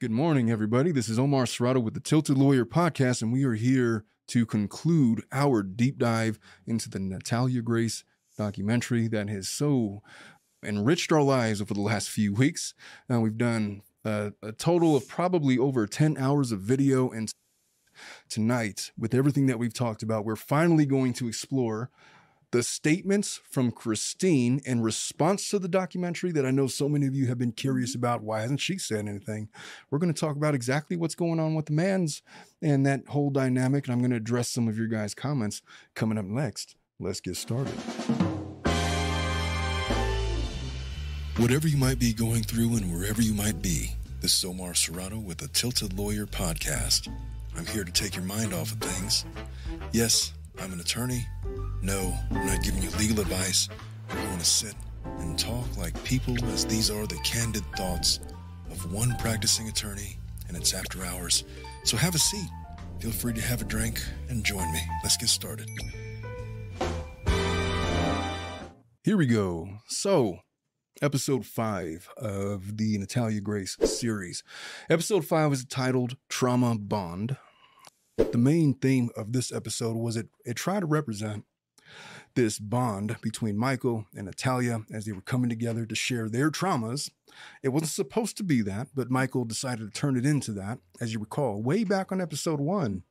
Good morning, everybody. This is Omar Serrato with the Tilted Lawyer Podcast, and we are here to conclude our deep dive into the Natalia Grace documentary that has so enriched our lives over the last few weeks. Now, we've done a, a total of probably over 10 hours of video, and tonight, with everything that we've talked about, we're finally going to explore the statements from Christine in response to the documentary that I know so many of you have been curious mm-hmm. about. Why hasn't she said anything? We're going to talk about exactly what's going on with the Manns and that whole dynamic. And I'm going to address some of your guys' comments coming up next. Let's get started. Whatever you might be going through and wherever you might be, this is Omar Serrano with the Tilted Lawyer Podcast. I'm here to take your mind off of things. Yes, I'm an attorney. No, I'm not giving you legal advice. We're going to sit and talk like people, as these are the candid thoughts of one practicing attorney, and it's after hours. So have a seat. Feel free to have a drink and join me. Let's get started. Here we go. So, episode five of the Natalia Grace series. Episode five is titled Trauma Bond. The main theme of this episode was it, it tried to represent this bond between Michael and Natalia as they were coming together to share their traumas. It wasn't supposed to be that, but Michael decided to turn it into that. As you recall, way back on episode one,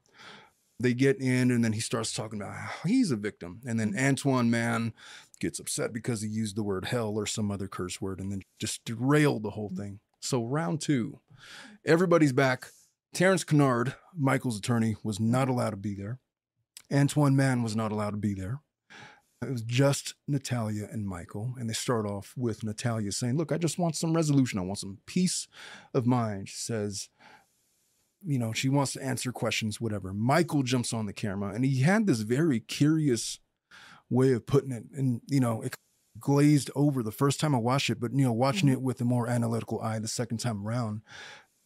they get in and then he starts talking about how he's a victim. And then Antoine Mann gets upset because he used the word hell or some other curse word and then just derailed the whole thing. So, round two, everybody's back. Terrence Kennard, Michael's attorney, was not allowed to be there. Antoine Mann was not allowed to be there. It was just Natalia and Michael. And they start off with Natalia saying, Look, I just want some resolution. I want some peace of mind. She says, you know, she wants to answer questions, whatever. Michael jumps on the camera and he had this very curious way of putting it. And, you know, it glazed over the first time I watched it, but, you know, watching mm-hmm. it with a more analytical eye the second time around,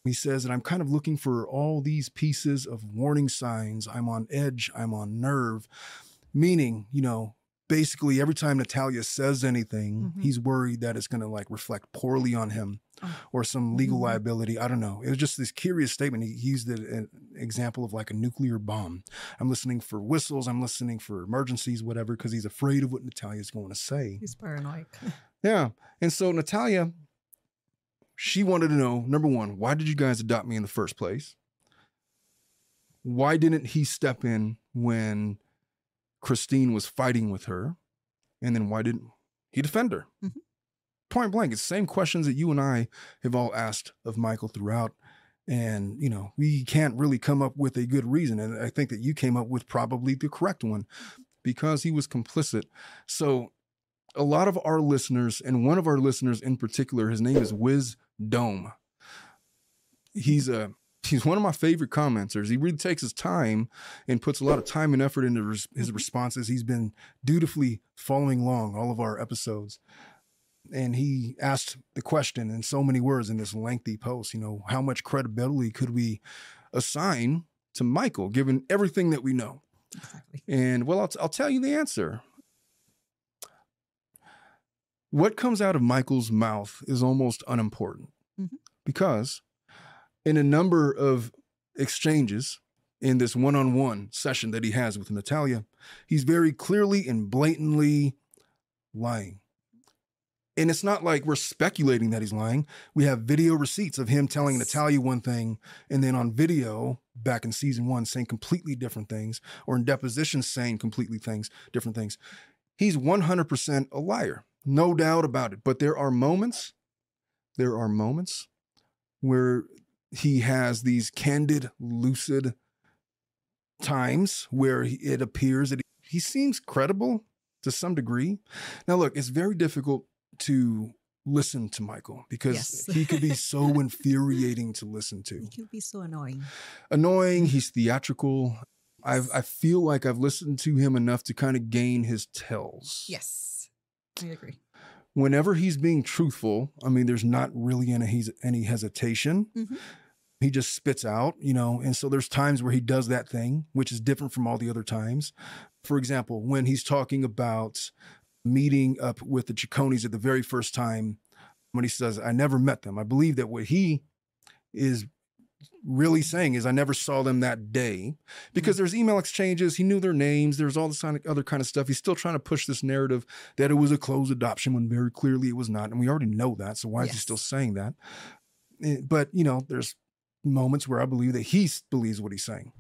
he says that I'm kind of looking for all these pieces of warning signs. I'm on edge, I'm on nerve, meaning, you know, basically every time Natalia says anything, mm-hmm. he's worried that it's going to like reflect poorly on him oh. or some legal mm-hmm. liability. I don't know. It was just this curious statement. He, he used an example of like a nuclear bomb. I'm listening for whistles. I'm listening for emergencies, whatever, because he's afraid of what Natalia's going to say. He's paranoid. yeah. And so Natalia she wanted to know number one, why did you guys adopt me in the first place? Why didn't he step in when Christine was fighting with her? And then why didn't he defend her? Mm-hmm. Point blank, it's the same questions that you and I have all asked of Michael throughout. And, you know, we can't really come up with a good reason. And I think that you came up with probably the correct one because he was complicit. So a lot of our listeners, and one of our listeners in particular, his name is Wiz Dome. He's a he's one of my favorite commenters. He really takes his time and puts a lot of time and effort into his mm-hmm. responses. He's been dutifully following along all of our episodes. And he asked the question in so many words in this lengthy post, you know, how much credibility could we assign to Michael given everything that we know? Exactly. And well, I'll, t- I'll tell you the answer. What comes out of Michael's mouth is almost unimportant mm-hmm. because in a number of exchanges in this one on one session that he has with Natalia, he's very clearly and blatantly lying. And it's not like we're speculating that he's lying. We have video receipts of him telling Natalia one thing, and then on video back in season one saying completely different things, or in depositions saying completely things, different things. He's 100% a liar. No doubt about it. But there are moments, there are moments where he has these candid, lucid times where it appears that he seems credible to some degree. Now, look, it's very difficult to listen to Michael because yes. he could be so infuriating to listen to. He could be so annoying. Annoying. He's theatrical. I've, I feel like I've listened to him enough to kind of gain his tells. Yes. I agree. Whenever he's being truthful, I mean, there's not really any, any hesitation. Mm-hmm. He just spits out, you know, and so there's times where he does that thing, which is different from all the other times. For example, when he's talking about meeting up with the Cicconi's at the very first time, when he says, I never met them, I believe that what he is really saying is I never saw them that day because there's email exchanges. He knew their names. There's all this other kind of stuff. He's still trying to push this narrative that it was a closed adoption when very clearly it was not. And we already know that. So why is he still saying that? Eh, But, you know, there's moments where I believe that he believes what he's saying,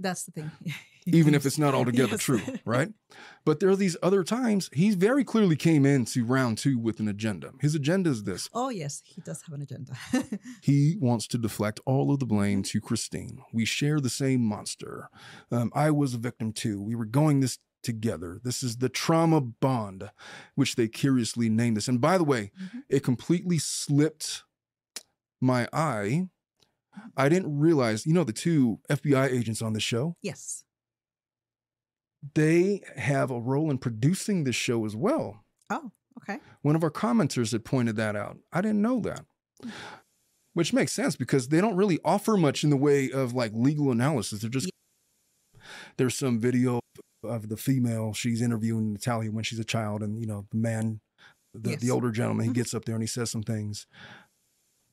That's the thing. even if it's not altogether Yes. true, right? But there are these other times he very clearly came into round two with an agenda. His agenda is this Oh yes, he does have an agenda. He wants to deflect all of the blame to Christine. We share the same monster. Um, I was a victim too. We were going this together. This is the trauma bond, which they curiously named this. And by the way, Mhm. it completely slipped my eye. I didn't realize, you know, the two FBI agents on the show, yes. they have a role in producing this show as well. Oh, okay. One of our commenters had pointed that out. I didn't know that. Which makes sense because they don't really offer much in the way of like legal analysis. They're just there's some video of the female she's interviewing Natalia when she's a child, and you know the man, the, the older gentleman, he Mhm. gets up there and he says some things.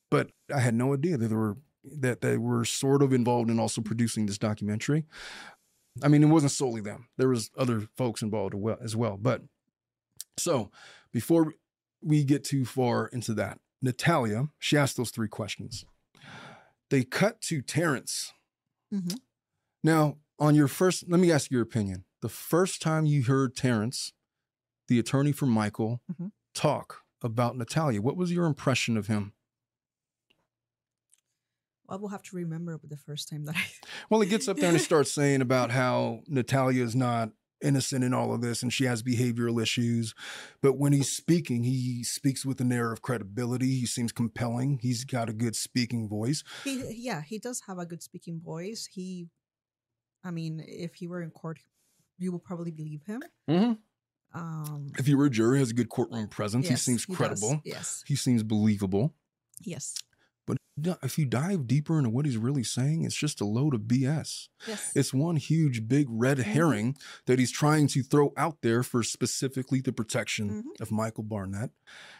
But I had no idea that there were that they were sort of involved in also producing this documentary. I mean, it wasn't solely them. There was other folks involved as well- But so before we get too far into that, Natalia, she asked those three questions. They cut to Terrence. Mhm. Now, on your first, let me ask your opinion. The first time you heard Terrence, the attorney for Michael, Mhm. talk about Natalia, what was your impression of him? I will have to remember the first time that I. Well, he gets up there and he starts saying about how Natalia is not innocent in all of this and she has behavioral issues. But when he's speaking, he speaks with an air of credibility. He seems compelling. He's got a good speaking voice. He, yeah, he does have a good speaking voice. He, I mean, if he were in court, you will probably believe him. Um, If you were a jury, has a good courtroom presence. yes, he seems credible. Yes, He seems believable. yes, But if you dive deeper into what he's really saying, it's just a load of BS. yes. It's one huge, big red Mhm. herring that he's trying to throw out there for specifically the protection Mhm. of Michael Barnett.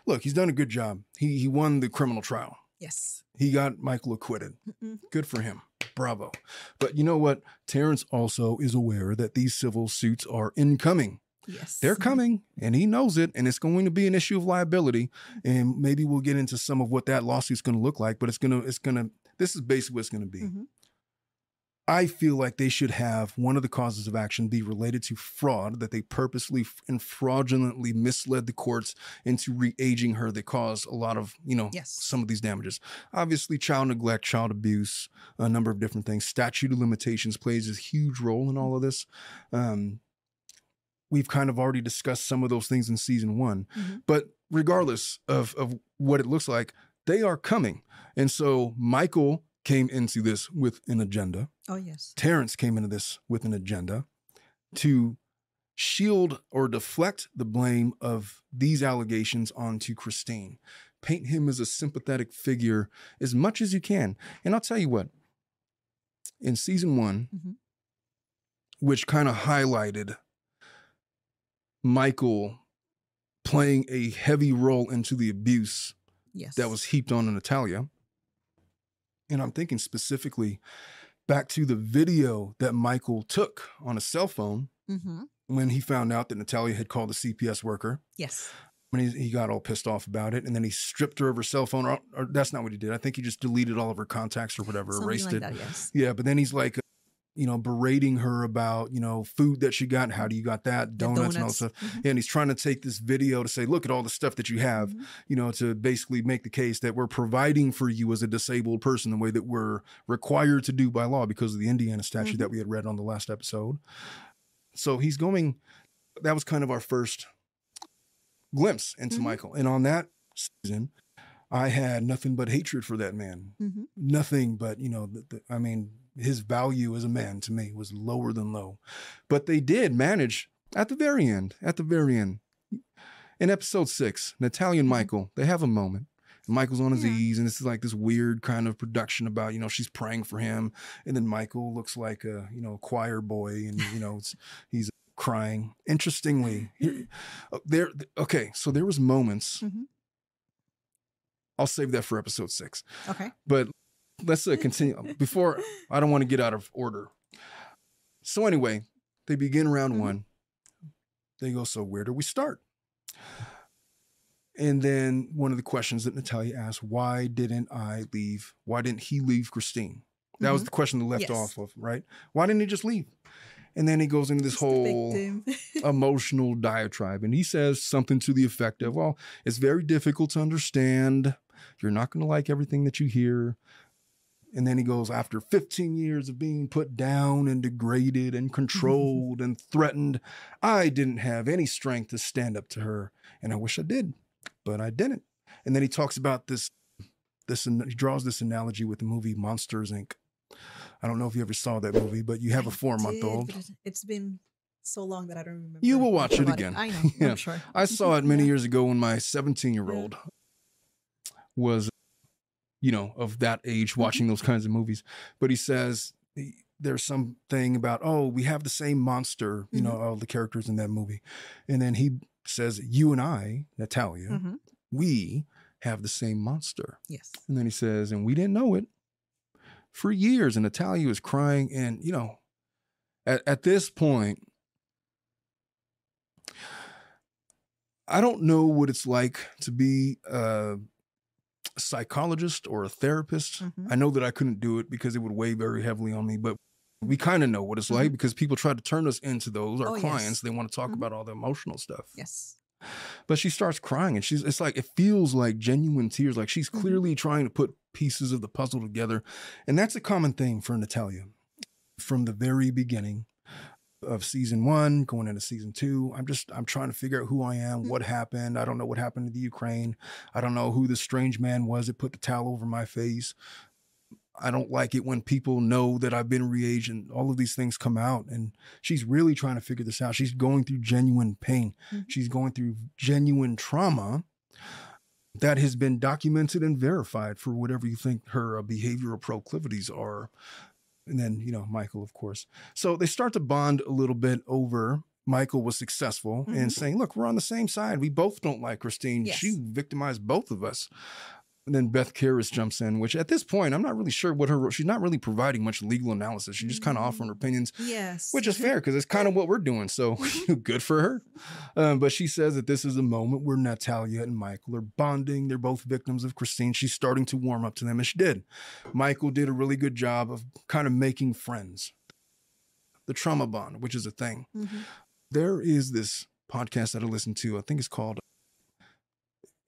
Look, he's done a good job. He he won the criminal trial. yes. He got Michael acquitted. Mhm. Good for him. Bravo. But you know what? Terrence also is aware that these civil suits are incoming. Yes. They're coming and he knows it, and it's going to be an issue of liability. And maybe we'll get into some of what that lawsuit's going to look like, but it's going to, it's going to, this is basically what it's going to be. Mhm. I feel like they should have one of the causes of action be related to fraud, that they purposely and fraudulently misled the courts into re-aging her that caused a lot of, you know, Yes. some of these damages. Obviously, child neglect, child abuse, a number of different things. Statute of limitations plays a huge role in all of this. Um, we've kind of already discussed some of those things in season one. Mhm. But regardless of, of what it looks like, they are coming. And so Michael came into this with an agenda. Oh yes. Terrence came into this with an agenda to shield or deflect the blame of these allegations onto Christine. Paint him as a sympathetic figure as much as you can. And I'll tell you what, in season one, Mhm. which kind of highlighted Michael playing a heavy role into the abuse Yes. that was heaped on Natalia. And I'm thinking specifically back to the video that Michael took on a cell phone Mm-hmm. when he found out that Natalia had called the CPS worker. Yes. When he, he got all pissed off about it, and then he stripped her of her cell phone. Or, or that's not what he did. I think he just deleted all of her contacts or whatever, Something erased like it. that. Yes. Yeah, but then he's like, you know, berating her about, you know, food that she got. How do you got that? The Donuts, and all that stuff. Mhm. And he's trying to take this video to say, look at all the stuff that you have, Mhm. you know, to basically make the case that we're providing for you as a disabled person the way that we're required to do by law because of the Indiana statute Mhm. that we had read on the last episode. So he's going, that was kind of our first glimpse into Mhm. Michael. And on that season, I had nothing but hatred for that man. Mhm. Nothing but, you know, the, the, I mean, his value as a man to me was lower than low. But they did manage at the very end, at the very end. In episode six, Natalia and Michael, they have a moment. Michael's on his Yeah. ease, and this is like this weird kind of production about, you know, she's praying for him. And then Michael looks like a, you know, choir boy, and, you know, it's, he's crying. Interestingly, here, uh, there, okay, so there was moments, Mhm. I'll save that for episode six. Okay. But let's uh, continue before I don't want to get out of order. So anyway, they begin round Mhm. one. They go, so where do we start? And then one of the questions that Natalia asked, why didn't I leave? Why didn't he leave Christine? That was Mhm. the question they left Yes. off of, right? Why didn't he just leave? And then he goes into this He's whole emotional diatribe. And he says something to the effect of, Well, it's very difficult to understand. You're not going to like everything that you hear. And then he goes, After 15 years of being put down and degraded and controlled and threatened, I didn't have any strength to stand up to her. And I wish I did, but I didn't. And then he talks about this. This he draws this analogy with the movie Monsters Inc. I don't know if you ever saw that movie, but you have a four month old. it- It's been so long that I don't remember. You will watch it again. I know. Yeah. I'm sure. I saw it many Yeah. years ago when my 17 year old was, you know, of that age Mm-hmm. watching those kinds of movies. But he says there's something about, oh, we have the same monster, you know, Mm-hmm. all the characters in that movie. And then he says, you and I, Natalia, Mhm. we have the same monster. Yes. And then he says, and we didn't know it for years. And Natalia was crying. And, you know, at, at this point, I don't know what it's like to be a psychologist or a therapist. Mhm. I know that I couldn't do it because it would weigh very heavily on me, but we kind of know what it's like because people try to turn us into those, our Mm-hmm. Oh, yes. clients. They want to talk Mhm. about all the emotional stuff. Yes. But she starts crying and she's it's like it feels like genuine tears. Like she's Mhm. clearly trying to put pieces of the puzzle together. And that's a common thing for Natalia from the very beginning of season one, going into season two. I'm just I'm trying to figure out who I am, what happened. I don't know what happened to the Ukraine. I don't know who the strange man was that put the towel over my face. I don't like it when people know that I've been re-aged. All of these things come out, and she's really trying to figure this out. She's going through genuine pain. Mhm. She's going through genuine trauma that has been documented and verified for whatever you think her uh, behavioral proclivities are. And then, you know, Michael, of course. So they start to bond a little bit over. Michael was successful in Mhm. saying, Look, we're on the same side. We both don't like Christine. Yes. She victimized both of us. And then Beth Karas jumps in, which at this point, I'm not really sure what her, she's not really providing much legal analysis. She's just kind of offering her opinions, Yes. which is fair because it's kind of what we're doing. So good for her. Um, but she says that this is a moment where Natalia and Michael are bonding. They're both victims of Christine. She's starting to warm up to them, and she did. Michael did a really good job of kind of making friends. The trauma bond, which is a thing. Mhm. There is this podcast that I listen to. I think it's called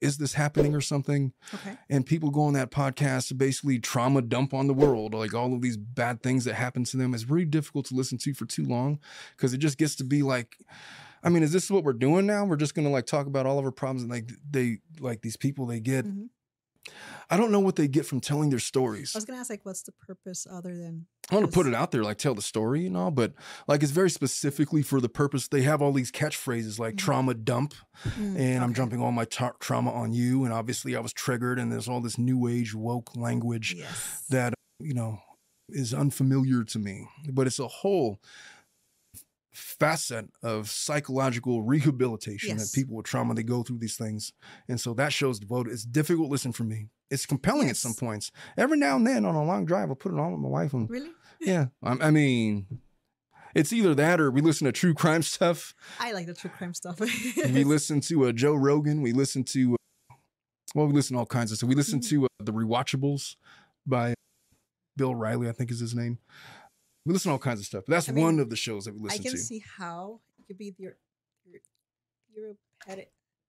Is This Happening or something? Okay. and people go on that podcast to basically trauma dump on the world like all of these bad things that happen to them it's really difficult to listen to for too long because it just gets to be like i mean is this what we're doing now we're just gonna like talk about all of our problems and like they like these people they get Mhm. I don't know what they get from telling their stories I was gonna ask, like, what's the purpose other than? I want to put it out there, like tell the story and all, but like it's very specifically for the purpose. They have all these catchphrases like Mhm. trauma dump, Mm, and I'm dumping all my tra- trauma on you. And obviously, I was triggered, and there's all this new age woke language Yes. that you know is unfamiliar to me but it's a whole facet of psychological rehabilitation Yes. that people with trauma they go through these things and so that shows devoted it's difficult listen for me it's compelling at some points every now and then on a long drive i'll put it on with my wife and Really? yeah i I mean it's either that or we listen to true crime stuff I like the true crime stuff. we listen to uh, Joe Rogan. We listen to, uh, well, we listen to all kinds of stuff. We listen Mhm. to uh, The Rewatchables by Bill Riley, I think is his name. We listen to all kinds of stuff. That's I mean, one of the shows that we listen to. I can to. see how it could be er, your your, your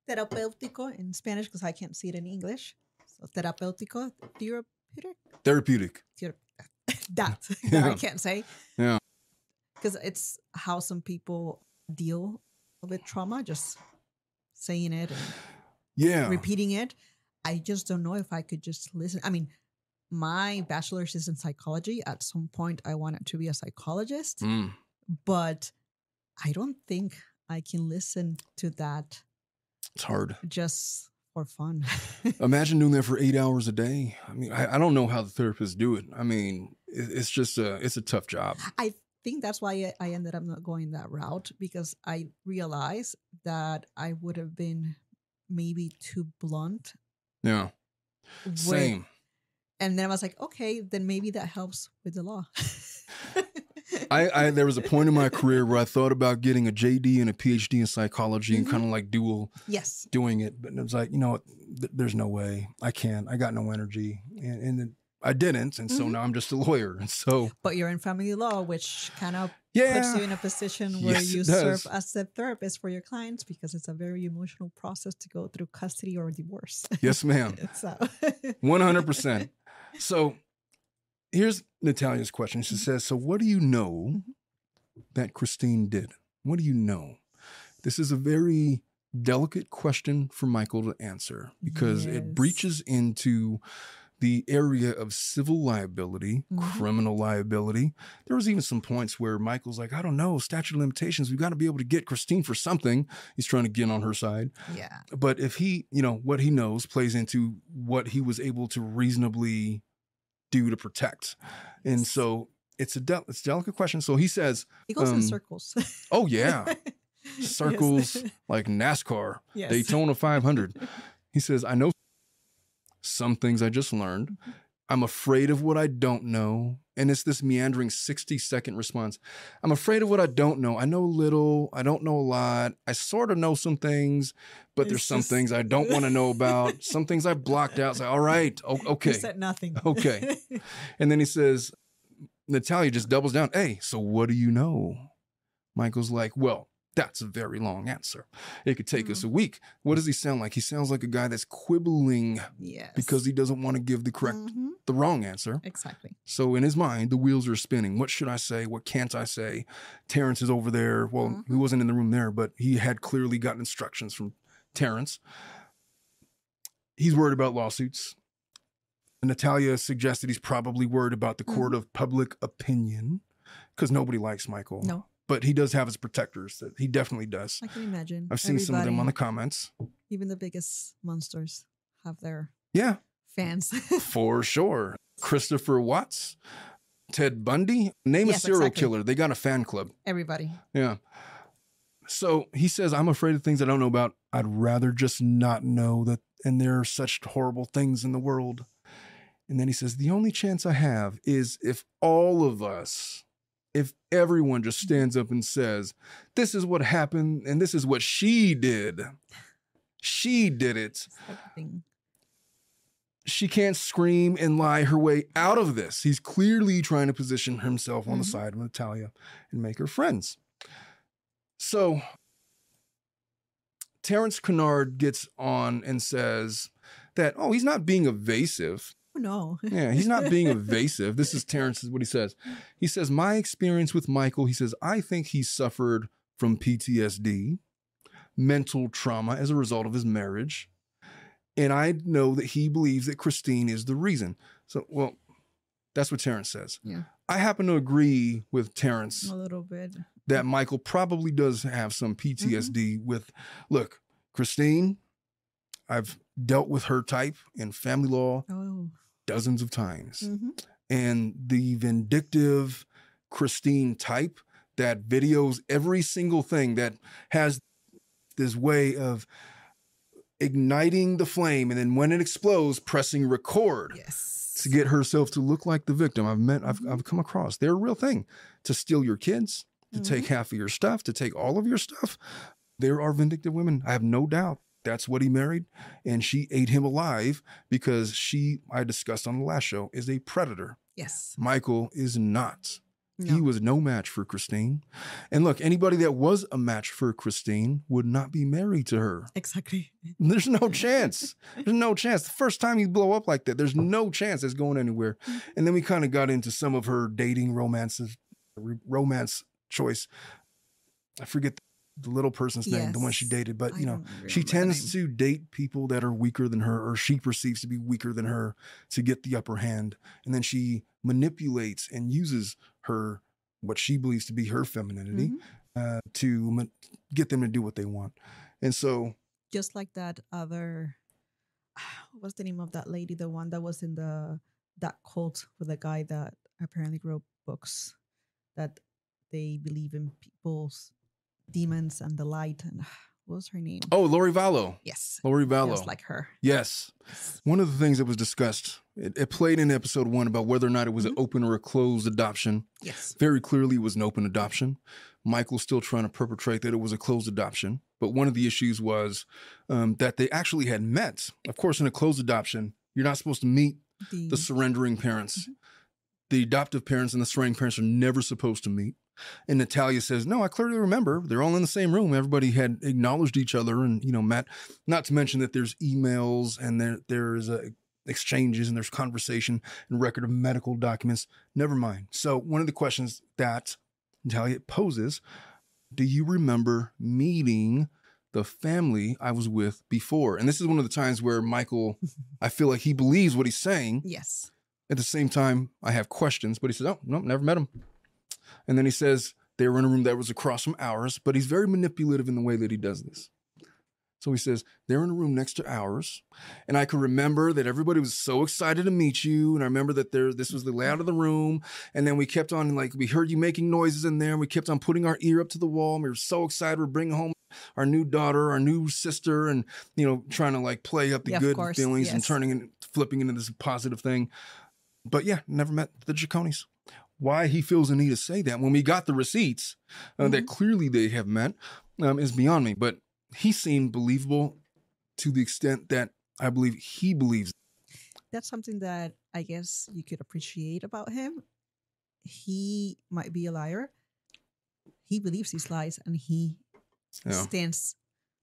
terapéutico in Spanish because I can't see it in English. So terapéutico, therapeutic, Therapeutic. thera- that that Yeah. I can't say. Yeah. Because it's how some people deal with trauma, just saying it and Yeah. repeating it. I just don't know if I could just listen. I mean, my bachelor's is in psychology. At some point, I wanted to be a psychologist, Mm. but I don't think I can listen to that It's hard. just for fun. Imagine doing that for eight hours a day. I mean, I, I don't know how the therapists do it. I mean, it, it's just a, it's a tough job. I think that's why I- ended up not going that route because I realized that I would have been maybe too blunt Yeah. Same. And then I was like, okay, then maybe that helps with the law. I, I there was a point in my career where I thought about getting a JD and a PhD in psychology and Mhm. kind of like dual yes. doing it, but it was like, you know, th- there's no way I can't. I got no energy, and, and then I didn't, and so Mhm. now I'm just a lawyer, and so But you're in family law, which kind of yeah, puts you in a position where Yes, you serve as a therapist for your clients because it's a very emotional process to go through custody or divorce. yes, ma'am, so one hundred percent. So here's Natalia's question. She Mhm. says, "So what do you know that Christine did? What do you know?" This is a very delicate question for Michael to answer because it breaches into the area of civil liability, Mhm. criminal liability. There was even some points where Michael's like, I don't know, statute of limitations. We've got to be able to get Christine for something. He's trying to get on her side. yeah. But if he, you know, what he knows plays into what he was able to reasonably do to protect. And so it's a del- it's a delicate question. So he says, It goes um, in circles. Oh yeah, Yes. circles like NASCAR, Yes. Daytona 500. He says, I know some things I just learned. I'm afraid of what I don't know. And it's this meandering 60 second response. I'm afraid of what I don't know. I know little. I don't know a lot. I sort of know some things, but there's some just- things I don't want to know about. some things I blocked out. It's like, all right, o- You okay. said nothing. Okay. And then he says, Natalia just doubles down. Hey, so what do you know? Michael's like, well, that's a very long answer. It could take us Mm. a week. What does he sound like? He sounds like a guy that's quibbling yes. because he doesn't want to give the correct, Mhm. the wrong answer. Exactly. So in his mind, the wheels are spinning. What should I say? What can't I say? Terrence is over there. Well, he Mhm. wasn't in the room there, but he had clearly gotten instructions from Terrence. He's worried about lawsuits. Natalia suggested he's probably worried about the court of public opinion because nobody likes Michael. No, But he does have his protectors. That he definitely does. I can imagine. I've seen some of them on the comments. Even the biggest monsters have their Yeah, fans. for sure. Christopher Watts, Ted Bundy, name a serial exactly. killer. They got a fan club. Everybody. Yeah. So he says, I'm afraid of things I don't know about. I'd rather just not know that. And there are such horrible things in the world. And then he says, The only chance I have is if all of us, if everyone just stands up and says, This is what happened and this is what she did. She did it. She can't scream and lie her way out of this. He's clearly trying to position himself on the Mhm. side of Natalia and make her friends. So Terrence Kennard gets on and says that, oh, he's not being evasive. Oh, no. Yeah, he's not being evasive. This is Terrence, is what he says. He says, My experience with Michael, he says, I think he suffered from PTSD, mental trauma as a result of his marriage. And I know that he believes that Christine is the reason. So, well, that's what Terrence says. Yeah. I happen to agree with Terrence A little bit. that Michael probably does have some PTSD mm-hmm. with look, Christine, I've dealt with her type in family law Oh. Dozens of times. hmm And the vindictive Christine type that videos every single thing that has this way of igniting the flame and then when it explodes pressing record Yes. to get herself to look like the victim. I've met, I've. I've come across. They're a real thing. To steal your kids, to Mhm. take half of your stuff, to take all of your stuff. There are vindictive women. I have no doubt. That's what he married. And she ate him alive because she, I discussed on the last show, is a predator. Yes. Michael is not. No. He was no match for Christine. And look, anybody that was a match for Christine would not be married to her. exactly. There's no chance. There's no chance. The first time you blow up like that, there's no chance it's going anywhere. Mm-hmm. And then we kind of got into some of her dating romances, romance choice. I forget the little person's name, the one she dated, but you know, she tends to date people that are weaker than her, or she perceives to be weaker than her to get the upper hand. And then she manipulates and uses her, what she believes to be her femininity, Mhm. uh, to ma- get them to do what they want. And so, Just like that other. What's the name of that lady? The one that was in the that cult with the guy that apparently wrote books that they believe in people's demons and the light and what was her name? Oh, Lori Vallow. Yes. Lori Vallow. Just like her. yes. One of the things that was discussed, it, it played in episode one about whether or not it was an Mhm. open or a closed adoption. Yes. Very clearly, it was an open adoption. Michael's still trying to perpetrate that it was a closed adoption. But one of the issues was um, that they actually had met. Of course, in a closed adoption, you're not supposed to meet The, the surrendering parents. The adoptive parents and the surrendering parents are never supposed to meet. And Natalia says, "No, I clearly remember. They're all in the same room. Everybody had acknowledged each other, and you know, Matt. Not to mention that there's emails and there there's uh, exchanges and there's conversation and record of medical documents. Never mind. So one of the questions that Natalia poses: Do you remember meeting?" The family I was with before. And this is one of the times where Michael, I feel like he believes what he's saying, yes. at the same time, I have questions, but he says, Oh, no, never met him. And then he says they were in a room that was across from ours, but he's very manipulative in the way that he does this. So he says, They're in a room next to ours. And I can remember that everybody was so excited to meet you. And I remember that there this was the layout of the room. And then we kept on, like, we heard you making noises in there. And we kept on putting our ear up to the wall. And we were so excited. We're bringing home our new daughter, our new sister, and, you know, trying to like play up the Yeah, good course, feelings and turning and flipping into this positive thing. But yeah, never met the Jaconis. Why he feels the need to say that when we got the receipts uh, that clearly they have met um, is beyond me. But he seemed believable to the extent that I believe he believes. That's something that I guess you could appreciate about him. He might be a liar. He believes his lies and he Yeah. stands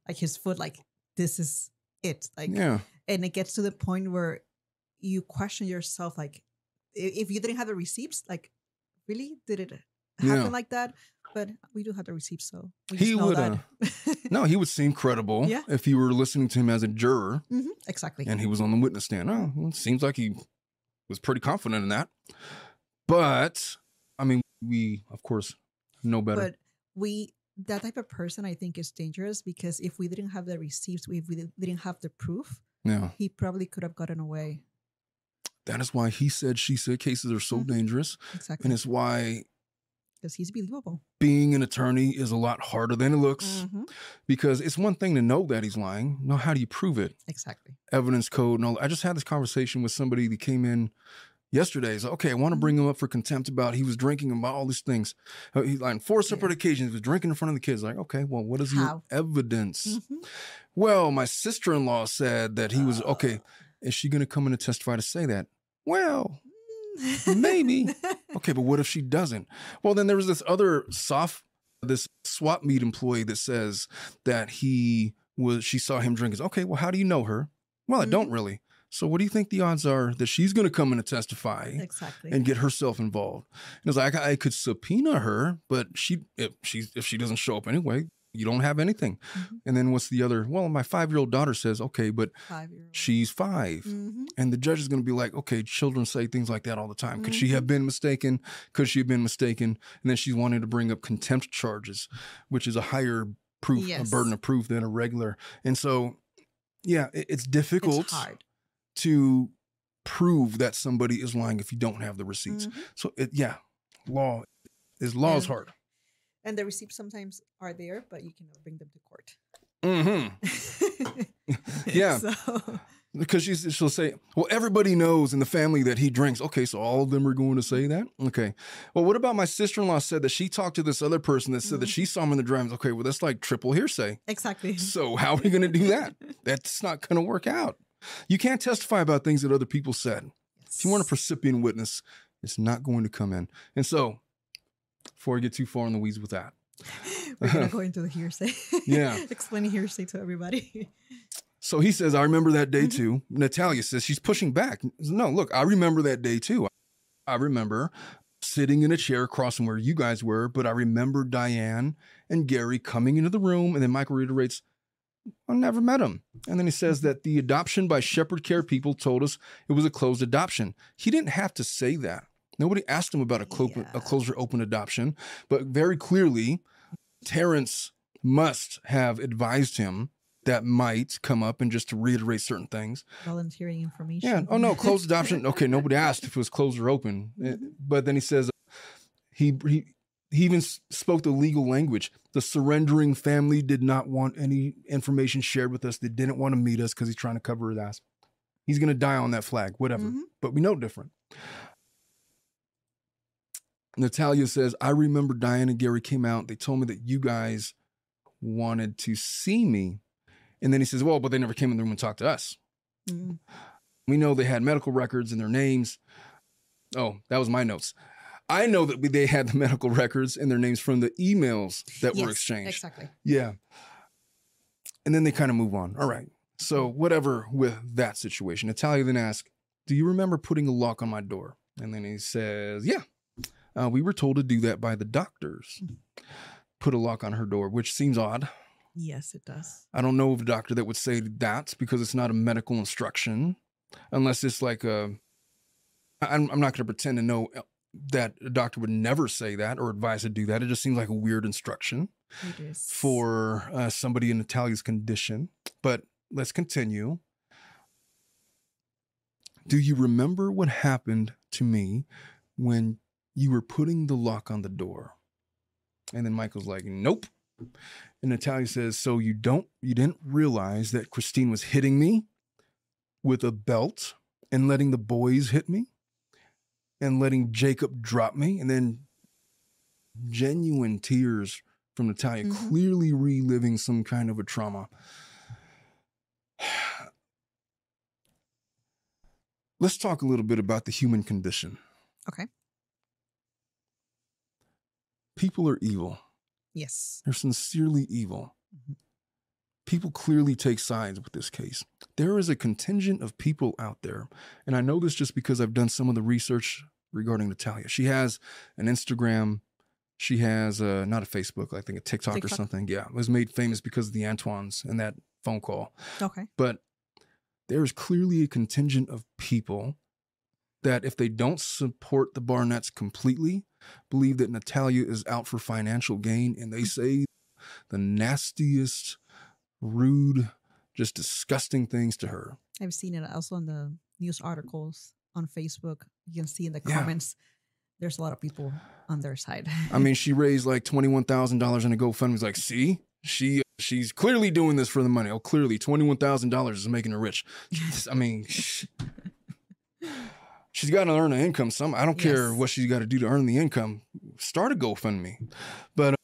like his foot like this is it. Like Yeah. and it gets to the point where you question yourself like if you didn't have the receipts like really did it happen Yeah. like that but we do have the receipts so we He would, that No, he would seem credible Yeah. if you were listening to him as a juror Mhm, exactly and he was on the witness stand. Oh, well, it seems like he was pretty confident in that. But I mean, we of course know better. but we that type of person i think is dangerous because if we didn't have the receipts if we didn't have the proof yeah. he probably could have gotten away That is why he said she said cases are so Mhm. dangerous. exactly And it's why because he's believable being an attorney is a lot harder than it looks Mhm, because it's one thing to know that he's lying. Now, how do you prove it? exactly Evidence code and all. I just had this conversation with somebody that came in yesterday. He's like, okay, I want to Mm-hmm. bring him up for contempt about he was drinking about all these things. Uh, He's like, on four separate Yeah. occasions, he was drinking in front of the kids. Like, okay, well, what is How? your evidence? Mhm. Well, my sister in law said that he was, okay. Is she going to come in and testify to say that? Well, Maybe. Okay, but what if she doesn't? Well, then there was this other soft, this swap meet employee that says that he was, she saw him drinking. Okay, well, how do you know her? Well, I don't mm. really. So, what do you think the odds are that she's going to come in and testify exactly and get herself involved? And it's like I, I could subpoena her, but she, if she, if she doesn't show up anyway, you don't have anything. Mhm. And then what's the other? Well, my five year old daughter says, okay, but five year old she's 5 Mhm. and the judge is going to be like, okay, children say things like that all the time. Could she have been mistaken? Could she have been mistaken? And then she's wanting to bring up contempt charges, which is a higher proof, a burden of proof than a regular. And so, yeah, it- it's difficult it's to prove that somebody is lying if you don't have the receipts. Mhm. So, it, yeah, law is law is hard. And the receipts sometimes are there but you cannot bring them to court Mm-hmm. Yeah. so Because she's, she'll say, well, everybody knows in the family that he drinks. Okay, so all of them are going to say that? Okay. Well, what about my sister in law said that she talked to this other person that said that Mhm. she saw him in the drive? Okay, well, that's like triple hearsay. exactly So how are we going to do that? That's not going to work out. You can't testify about things that other people said. If you want a percipient witness, it's not going to come in. And so, before I get too far in the weeds with that, we're gonna go into the hearsay Yeah. explaining hearsay to everybody So he says, I remember that day Mhm. too. Natalia says she's pushing back. No, look, I remember that day too. I remember sitting in a chair across from where you guys were, but I remember Diane and Gary coming into the room. And then Michael reiterates, I never met him. And then he says that the adoption by Shepherd Care people told us it was a closed adoption. He didn't have to say that. Nobody asked him about a, clo- Yeah. a closed or open adoption, but very clearly, Terrence must have advised him that might come up and just to reiterate certain things. volunteering information Yeah. Oh no, closed adoption. Okay, nobody asked if it was closed or open. Eh, But then he says he he he even spoke the legal language. The surrendering family did not want any information shared with us. They didn't want to meet us because he's trying to cover his ass. He's going to die on that flag, whatever. Mhm. But we know different. Natalia says, I remember Diane and Gary came out. They told me that you guys wanted to see me. And then he says, Well, but they never came in the room and talked to us. Mm. We know they had medical records and their names. Oh, that was my notes. I know that we- they had the medical records and their names from the emails that were exchanged. Exactly. Yeah. And then they kind of move on. All right. So, whatever with that situation. Natalia then asks, Do you remember putting a lock on my door? And then he says, Yeah. Uh, we were told to do that by the doctors. Put a lock on her door, which seems odd. Yes, it does. I don't know of a doctor that would say that because it's not a medical instruction, unless it's like a. I'm, I'm not going to pretend to know uh, that a doctor would never say that or advise to do that. It just seems like a weird instruction for uh, somebody in Natalia's condition. But let's continue. Do you remember what happened to me when you were putting the lock on the door? And then Michael's like, Nope. And Natalia says, So you don't, you didn't realize that Christine was hitting me with a belt and letting the boys hit me and letting Jacob drop me? And then genuine tears from Natalia, Mhm. clearly reliving some kind of a trauma. Let's talk a little bit about the human condition. Okay. People are evil. Yes. They're sincerely evil. Mhm. People clearly take sides with this case. There is a contingent of people out there, and I know this just because I've done some of the research regarding Natalia. She has an Instagram. She has uh not a Facebook, I think a TikTok, or something. Yeah, it was made famous because of the Antoines and that phone call. Okay. But there is clearly a contingent of people that, if they don't support the Barnetts completely, believe that Natalia is out for financial gain, and they mm. say the nastiest, rude, just disgusting things to her. I've seen it also in the news articles on Facebook. You can see in the Yeah. comments. There's a lot of people on their side. I mean, she raised like twenty one thousand dollars in a GoFundMe. It's like, see, she she's clearly doing this for the money. Oh, clearly, twenty one thousand dollars is making her rich. I mean, she's got to earn an income. Some I don't care what she's got to do to earn the income. Start a GoFundMe, but uh,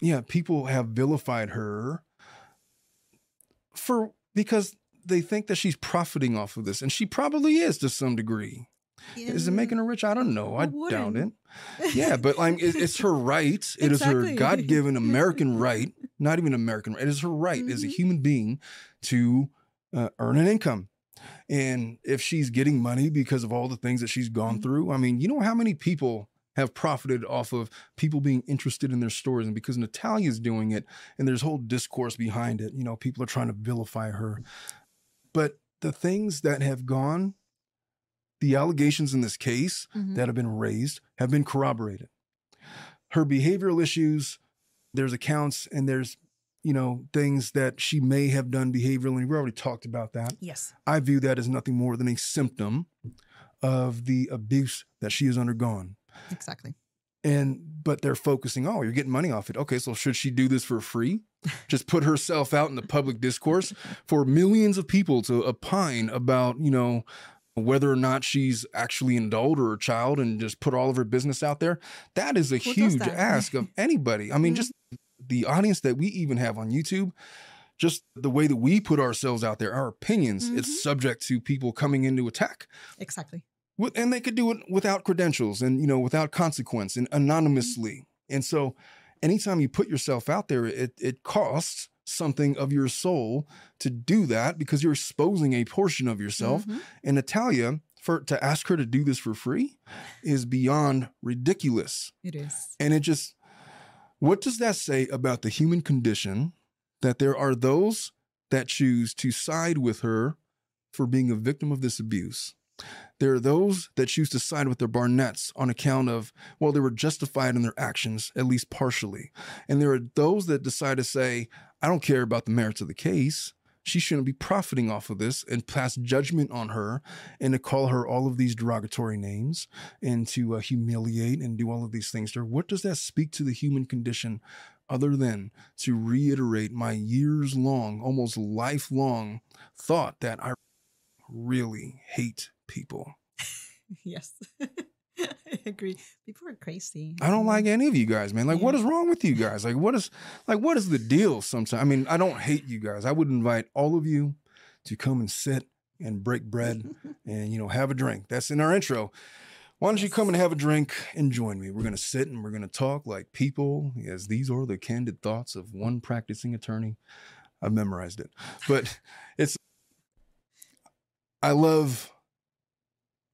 yeah, people have vilified her for because they think that she's profiting off of this, and she probably is to some degree. Is it making her rich? I don't know. I doubt it. Yeah, but like it, it's her right. It is her God-given American right, not even American right. It is her right as a Mhm. human being to uh, earn an income. And if she's getting money because of all the things that she's gone Mhm. through, I mean, you know how many people have profited off of people being interested in their stories and because Natalia's doing it and there's whole discourse behind it, you know, people are trying to vilify her. But the things that have gone the allegations in this case Mhm. that have been raised have been corroborated. Her behavioral issues, there's accounts and there's, you know, things that she may have done behaviorally. We already talked about that. Yes. I view that as nothing more than a symptom of the abuse that she has undergone. Exactly. And but they're focusing, oh, you're getting money off it. Okay, so should she do this for free? Just put herself out in the public discourse for millions of people to opine about, you know, whether or not she's actually an adult or a child and just put all of her business out there. That is a huge ask of anybody. I mean, Mhm. just the audience that we even have on YouTube, just the way that we put ourselves out there, our opinions, Mhm. it's subject to people coming in to attack. Exactly. And they could do it without credentials and you know without consequence and anonymously and so anytime you put yourself out there it it costs something of your soul to do that because you're exposing a portion of yourself Mhm. and natalia for to ask her to do this for free is beyond ridiculous It is. and it just what does that say about the human condition that there are those that choose to side with her for being a victim of this abuse? There are those that choose to side with the Barnetts on account of, well, they were justified in their actions, at least partially. And there are those that decide to say, I don't care about the merits of the case. She shouldn't be profiting off of this and pass judgment on her and to call her all of these derogatory names and to uh, humiliate and do all of these things to her. What does that speak to the human condition other than to reiterate my years long, almost lifelong thought that I really hate people? yes. I agree. People are crazy. I don't like any of you guys, man. Like, what Yeah. is wrong with you guys? Like, what is like what is the deal? Sometimes I mean, I don't hate you guys. I would invite all of you to come and sit and break bread and you know have a drink. That's in our intro. Why don't you come and have a drink and join me? We're gonna sit and we're gonna talk like people, as these are the candid thoughts of one practicing attorney. I've memorized it, but it's. I love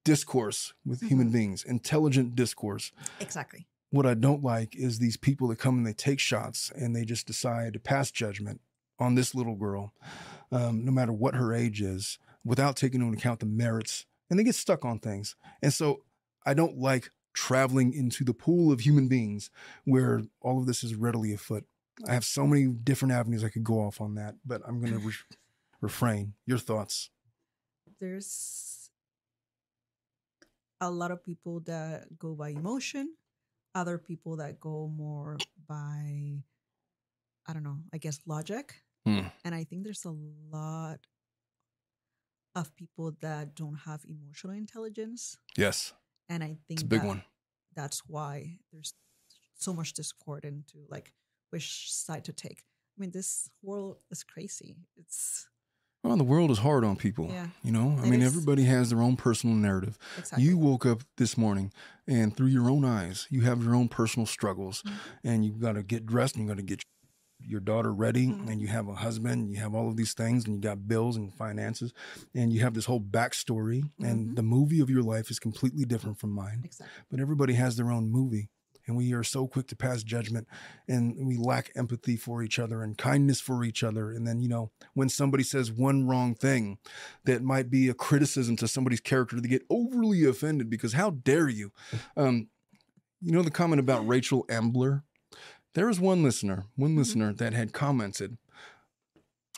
discourse with human Mhm. beings, intelligent discourse exactly. what I don't like is these people that come and they take shots and they just decide to pass judgment on this little girl, um, no matter what her age is, without taking into account the merits, and they get stuck on things. And so I don't like traveling into the pool of human beings where all of this is readily afoot. I have so many different avenues I could go off on that, but I'm going to re- refrain. Your thoughts? There's a lot of people that go by emotion, other people that go more by, I don't know, I guess logic. Hmm. And I think there's a lot of people that don't have emotional intelligence. Yes, And I think it's a big one. that's why there's so much discord into like which side to take. I mean, this world is crazy. It's Well, the world is hard on people. Yeah. You know, I It mean, is. everybody has their own personal narrative. exactly You woke up this morning and through your own eyes, you have your own personal struggles Mhm. and you've got to get dressed and you got to get your daughter ready Mhm. and you have a husband, you have all of these things and you got bills and finances and you have this whole backstory and Mhm. the movie of your life is completely different from mine. exactly. But everybody has their own movie and we are so quick to pass judgment and we lack empathy for each other and kindness for each other. And then you know when somebody says one wrong thing that might be a criticism to somebody's character they get overly offended because how dare you? Um you know the comment about Rachel Ambler? There was one listener one Mhm. listener that had commented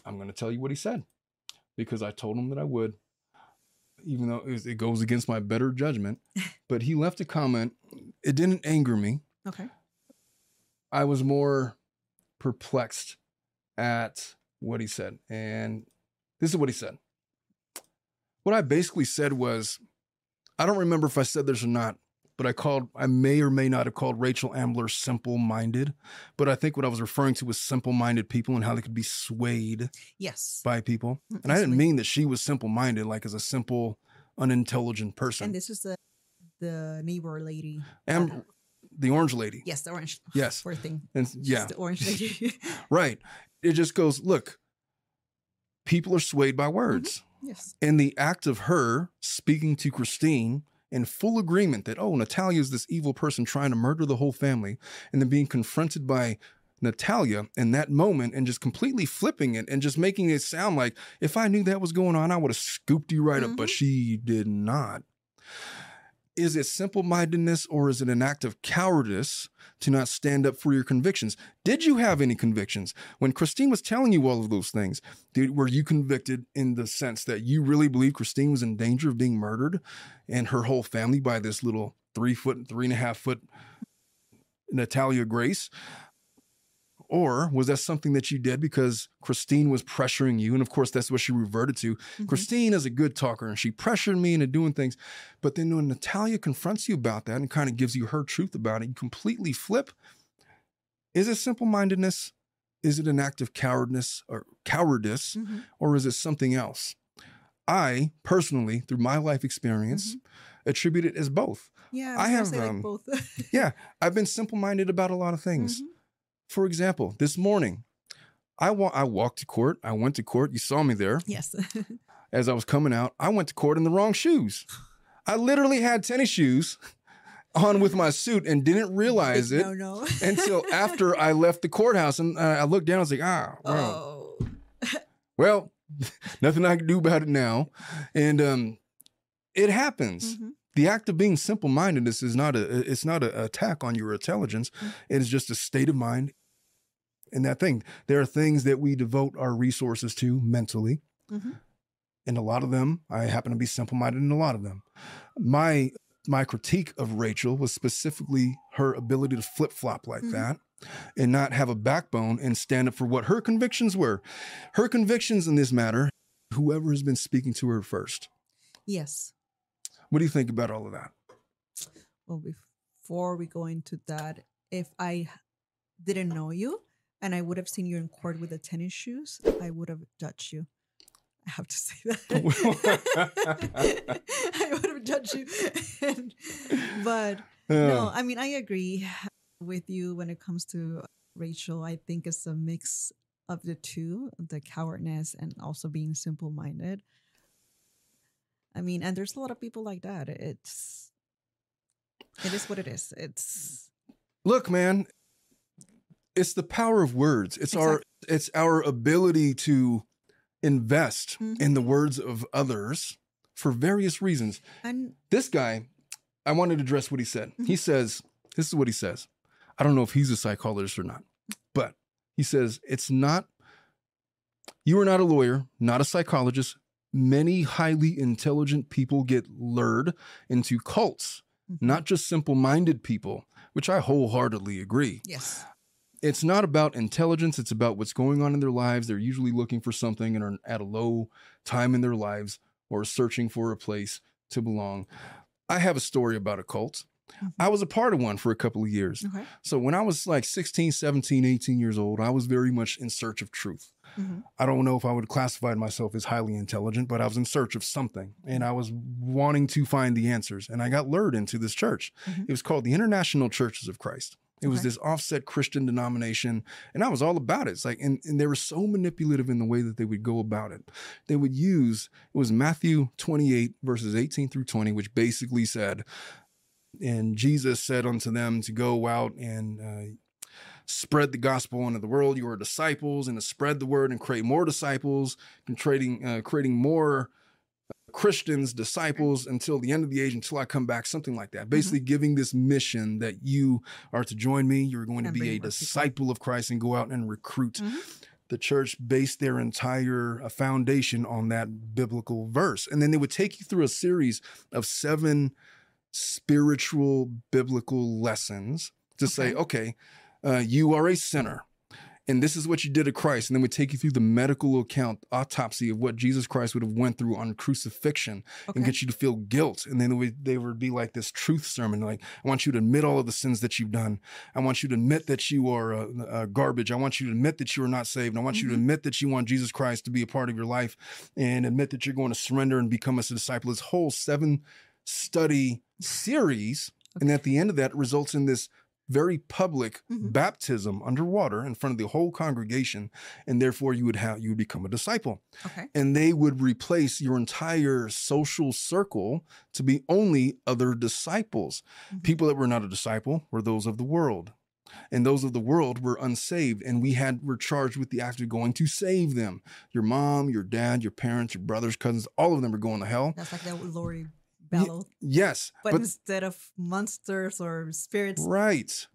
I'm going to tell you what he said because I told him that I would even though it it goes against my better judgment but he left a comment it didn't anger me Okay. I was more perplexed at what he said. And this is what he said. What I basically said was, I don't remember if I said this or not, but I called, I may or may not have called Rachel Ambler simple minded. But I think what I was referring to was simple minded people and how they could be swayed Yes. by people. Mm, And I didn't mean that she was simple minded, like as a simple, unintelligent person. And this is the the neighbor lady. Am- the orange lady. yes, the orange. Yes. Poor thing. And yeah. the orange lady. Right. It just goes, look, people are swayed by words. yes. And the act of her speaking to Christine in full agreement that, oh, Natalia is this evil person trying to murder the whole family, and then being confronted by Natalia in that moment and just completely flipping it and just making it sound like if I knew that was going on, I would have scooped you right up, but mm-hmm. she did not. Is it simple mindedness or is it an act of cowardice to not stand up for your convictions? Did you have any convictions? When Christine was telling you all of those things, were you convicted in the sense that you really believe Christine was in danger of being murdered and her whole family by this little three foot, three and a half foot Natalia Grace? Or was that something that you did because Christine was pressuring you? And of course, that's what she reverted to. Mhm. Christine is a good talker and she pressured me into doing things. But then when Natalia confronts you about that and kind of gives you her truth about it, you completely flip. Is it simple mindedness? Is it an act of cowardness or cowardice? Mhm. Or is it something else? I personally, through my life experience, attribute it as both. Yeah. I have, say, like, um, both. Yeah, I've been simple minded about a lot of things. Mhm. For example, this morning, I, wa- I walked to court. I went to court. You saw me there. Yes. as I was coming out, I went to court in the wrong shoes. I literally had tennis shoes on with my suit and didn't realize it No, no. until after I left the courthouse. And uh, I looked down, I was like, ah, wow. Oh. Well, nothing I can do about it now. And um, it happens. Mhm. The act of being simple mindedness is not a it's not an attack on your intelligence. Mhm. It is just a state of mind in that thing. There are things that we devote our resources to mentally. Mhm. And a lot of them, I happen to be simple minded in a lot of them. My my critique of Rachel was specifically her ability to flip flop like Mhm. that and not have a backbone and stand up for what her convictions were. Her convictions in this matter, whoever has been speaking to her first. Yes. What do you think about all of that? Well, before we go into that, if I didn't know you and I would have seen you in court with the tennis shoes, I would have judged you. I have to say that. I would have judged you. And- but no, Uh, I mean, I agree with you when it comes to Rachel. I think it's a mix of the two the cowardness and also being simple minded. I mean, and there's a lot of people like that. It's, it is what it is. It's, look, man, it's the power of words. It's our it's our ability to invest in the words of others for various reasons. and This guy, I wanted to address what he said. He says, this is what he says. I don't know if he's a psychologist or not, but he says, it's not, you are not a lawyer, not a psychologist. Many highly intelligent people get lured into cults, Mhm. not just simple minded people, which I wholeheartedly agree yes. It's not about intelligence it's about what's going on in their lives they're usually looking for something and are at a low time in their lives or searching for a place to belong i have a story about a cult Mhm. i was a part of one for a couple of years Okay. so when i was like 16 17 18 years old i was very much in search of truth Mhm. I don't know if I would classify myself as highly intelligent, but I was in search of something and I was wanting to find the answers. And I got lured into this church. Mhm. It was called the International Churches of Christ. It was this offset Christian denomination, and I was all about it. It's like, and, and they were so manipulative in the way that they would go about it. They would use, it was Matthew 28, verses 18 through 20, which basically said, and Jesus said unto them to go out and uh, spread the gospel into the world. You are disciples, and to spread the word and create more disciples, and creating uh, creating more Christians, disciples until the end of the age, until I come back, something like that. Basically, giving this mission that you are to join me. You're going to And be a disciple of Christ and go out and recruit. Mhm. The church based their entire uh, foundation on that biblical verse. And then they would take you through a series of seven spiritual biblical lessons to say, okay, uh, you are a sinner. And this is what you did to Christ. And then we take you through the medical account, autopsy of what Jesus Christ would have went through on crucifixion Okay. and get you to feel guilt. And then they would, they would be like this truth sermon, like, I want you to admit all of the sins that you've done. I want you to admit that you are uh, uh, garbage. I want you to admit that you are not saved. I want you to Mhm. admit that you want Jesus Christ to be a part of your life and admit that you're going to surrender and become a disciple. This whole seven study series. And at the end of that, results in this very public Mhm. baptism underwater in front of the whole congregation. And therefore you would have, you would become a disciple Okay. and they would replace your entire social circle to be only other disciples. Mhm. People that were not a disciple were those of the world. And those of the world were unsaved, and we had were charged with the act of going to save them. Your mom, your dad, your parents, your brothers, cousins, all of them are going to hell. That's like that with Lori Vallow. Yes, But, but, instead of monsters or spirits right.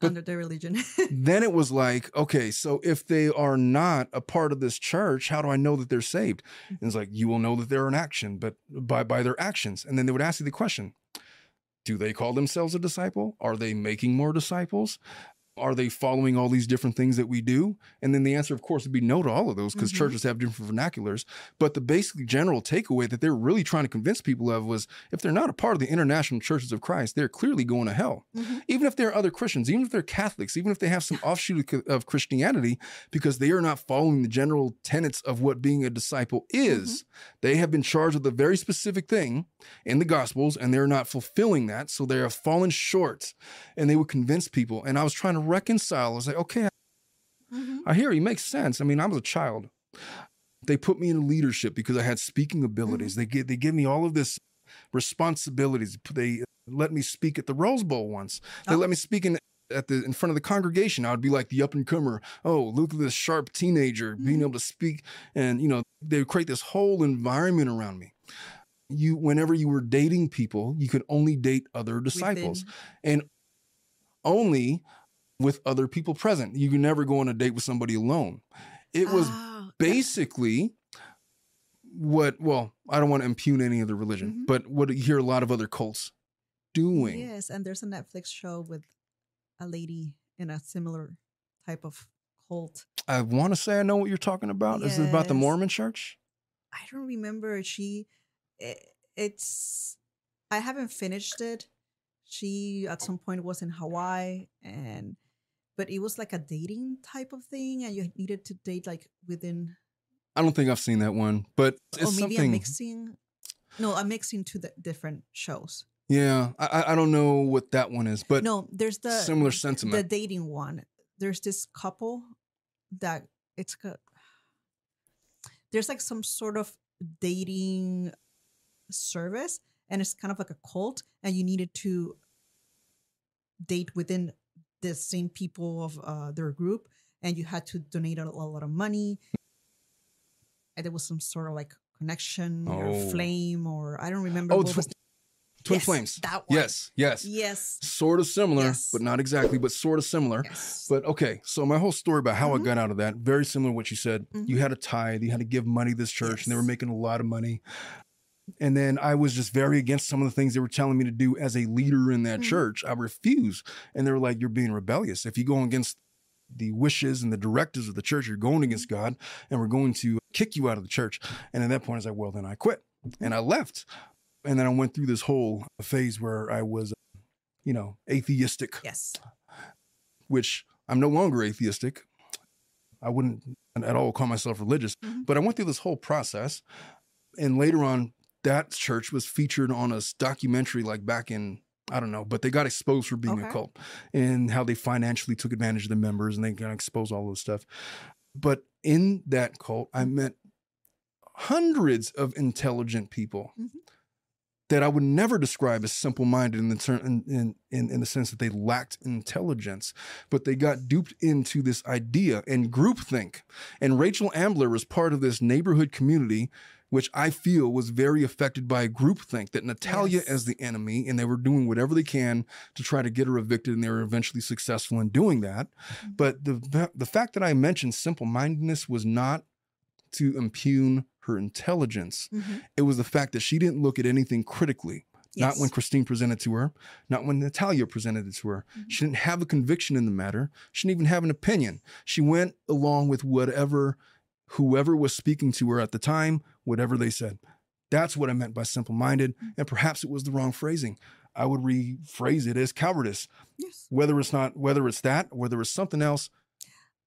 but- under their religion. then it was like, okay, so if they are not a part of this church, how do I know that they're saved? Mm-hmm. And it's like, you will know that they're in action, but by by their actions. And then they would ask you the question: Do they call themselves a disciple? Are they making more disciples? Are they following all these different things that we do? And then the answer, of course, would be no to all of those because Mhm. churches have different vernaculars. But the basic general takeaway that they're really trying to convince people of was if they're not a part of the international churches of Christ, they're clearly going to hell Mhm. even if they're other Christians, even if they're Catholics, even if they have some offshoot of- of Christianity, because they are not following the general tenets of what being a disciple is, they have been charged with a very specific thing in the Gospels, and they're not fulfilling that. So they have fallen short, and they would convince people. And I was trying to reconcile. I was like, okay, Mhm. I hear you. Makes sense. I mean, I was a child. They put me in leadership because I had speaking abilities. They give they give me all of this responsibilities. They let me speak at the Rose Bowl once. They Oh. let me speak in at the in front of the congregation. I would be like the up and comer. Oh, look at this sharp teenager being Mhm. able to speak, and you know they would create this whole environment around me. You, whenever you were dating people, you could only date other disciples Within- and only with other people present. You can never go on a date with somebody alone. It was Ah, basically what well i don't want to impugn any other the religion Mhm. but what you hear a lot of other cults doing Yes, and there's a Netflix show with a lady in a similar type of cult. i want to say i know what you're talking about is it about the mormon church I don't remember. She, i it's, I haven't finished it. She at some point was in Hawaii, and but it was like a dating type of thing, and you needed to date like within, i don't think i've seen that one but or it's maybe something a mixing. No, a mixing to the different shows. yeah I, I- I don't know what that one is but no, there's the similar sentiment. the dating one. There's this couple that it's got. There's like some sort of dating service, and it's kind of like a cult, and you needed to date within the same people of uh, their group, and you had to donate a, a lot of money. And there was some sort of like connection or Oh. flame, or I don't remember. oh what tw- was twin Yes, flames That one. yes yes Yes. sort of similar Yes. but not exactly but sort of similar Yes. But okay, so my whole story about how Mhm. I got out of that, very similar to what you said. You Mhm. had a tithe, you had to give money to this church, and they were making a lot of money. And then I was just very against some of the things they were telling me to do as a leader in that Mhm. church. I refused. And they were like, You're being rebellious. If you go against the wishes and the directives of the church, you're going against God, and we're going to kick you out of the church. And at that point, I was like, Well, then I quit. And I left. And then I went through this whole phase where I was, you know, atheistic yes. which I'm no longer atheistic. I wouldn't at all call myself religious, Mhm. but I went through this whole process. And later on, that church was featured on a documentary like back in, I don't know, but they got exposed for being a cult and how they financially took advantage of the members and they got exposed all this stuff. But in that cult, I met hundreds of intelligent people Mhm. that I would never describe as simple-minded in the ter- in, in in the sense that they lacked intelligence, but they got duped into this idea and groupthink. And Rachel Ambler was part of this neighborhood community, which I feel was very affected by groupthink that Natalia Yes. as the enemy, and they were doing whatever they can to try to get her evicted, and they were eventually successful in doing that. Mhm. But the the fact that I mentioned simple-mindedness was not to impugn her intelligence Mhm. it was the fact that she didn't look at anything critically. Not when Christine presented to her, not when Natalia presented it to her. Mhm. She didn't have a conviction in the matter. She didn't even have an opinion. She went along with whatever whoever was speaking to her at the time, whatever they said. That's what I meant by simple minded. Mhm. And perhaps it was the wrong phrasing. I would rephrase it as cowardice. Yes. Whether it's not, whether it's that, whether it's something else,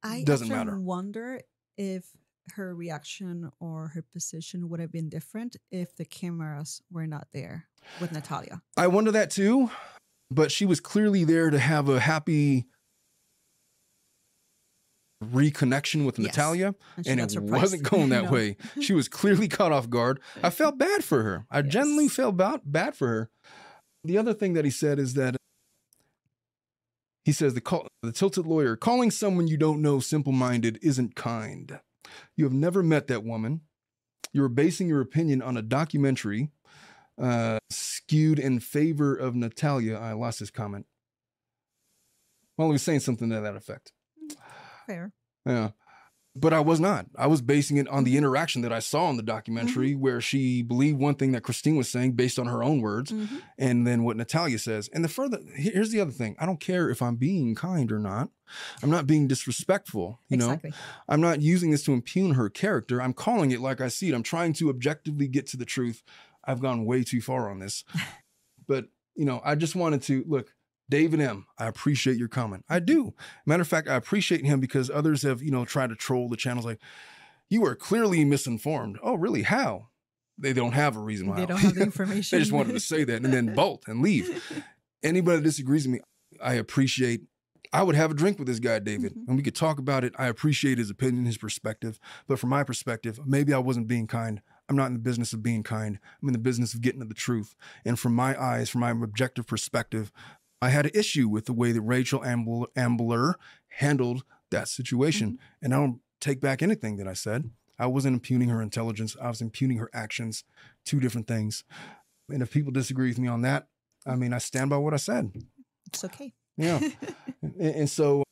I Doesn't matter. wonder if her reaction or her position would have been different if the cameras were not there with Natalia. I wonder that too, but she was clearly there to have a happy reconnection with Yes. Natalia, And, and it surprised. wasn't going that No. way. She was clearly caught off guard. I felt bad for her. I genuinely felt bad, bad for her. The other thing that he said is that he says the call, the tilted lawyer calling someone you don't know simple-minded isn't kind. You have never met that woman. You're basing your opinion on a documentary uh, skewed in favor of Natalia. I lost his comment. Well, he was saying something to that effect. Fair. Yeah. But I was not. I was basing it on the interaction that I saw in the documentary Mm-hmm. where she believed one thing that Christine was saying based on her own words Mhm. and then what Natalia says. And the further here's the other thing. I don't care if I'm being kind or not. I'm not being disrespectful, you know. I'm not using this to impugn her character. I'm calling it like I see it. I'm trying to objectively get to the truth. I've gone way too far on this. but, you know, I just wanted to look, David M., I appreciate your comment. I do. Matter of fact, I appreciate him because others have, you know, tried to troll the channels like, you are clearly misinformed. Oh, really? How? They don't have a reason why. They don't have the information. they just wanted to say that and then bolt and leave. Anybody that disagrees with me, I appreciate. I would have a drink with this guy, David, Mhm. and we could talk about it. I appreciate his opinion, his perspective. But from my perspective, maybe I wasn't being kind. I'm not in the business of being kind. I'm in the business of getting to the truth. And from my eyes, from my objective perspective, I had an issue with the way that Rachel Ambler, Ambler handled that situation. Mm-hmm. And I don't take back anything that I said. I wasn't impugning her intelligence. I was impugning her actions. Two different things. And if people disagree with me on that, I mean, I stand by what I said. It's okay. Yeah. and, and so,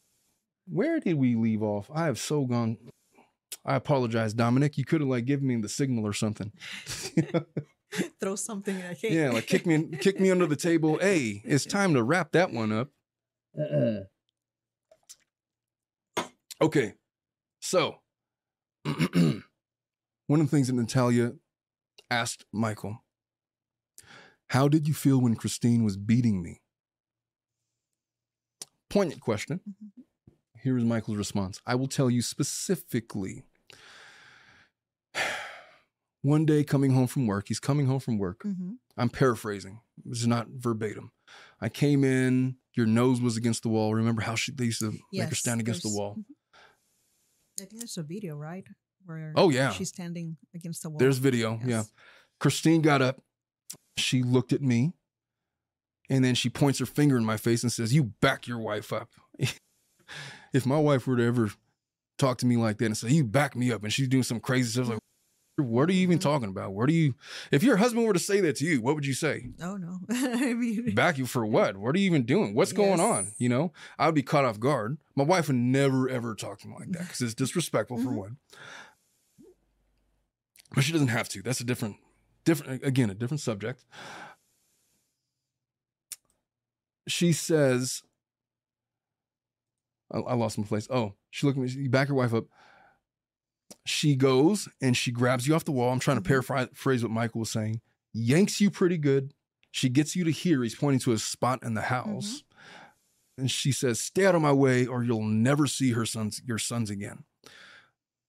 where did we leave off? I have so gone. I apologize, Dominic. You could have like given me the signal or something. Throw something at hey. yeah, like kick me, kick me under the table. Hey, it's time to wrap that one up. Okay, so one of the things that Natalia asked Michael, how did you feel when Christine was beating me? Poignant question. Mhm. Here is Michael's response. I will tell you specifically. One day coming home from work, he's coming home from work. Mhm. I'm paraphrasing. This is not verbatim. I came in, your nose was against the wall. Remember how she they used to make her stand against the wall? mhm. I think there's a video, right? Where Oh, yeah. she's standing against the wall. There's video. Yeah. Christine got up. She looked at me. And then she points her finger in my face and says, You back your wife up. if my wife were to ever talk to me like that and say, You back me up, and she's doing some crazy stuff, like, what are you even Mhm. talking about? What are you, if your husband were to say that to you, what would you say? Oh no. I mean Back you for what? What are you even doing? What's going on? You know, I would be caught off guard. My wife would never, ever talk to me like that because it's disrespectful for Mhm. one. But she doesn't have to. That's a different, different, again, a different subject. She says, I, I lost my place. Oh, she looked at me, you back your wife up. She goes and she grabs you off the wall. I'm trying to Mhm. paraphrase what Michael was saying. Yanks you pretty good. She gets you to here. He's pointing to a spot in the house. And she says, Stay out of my way, or you'll never see her sons, your sons again.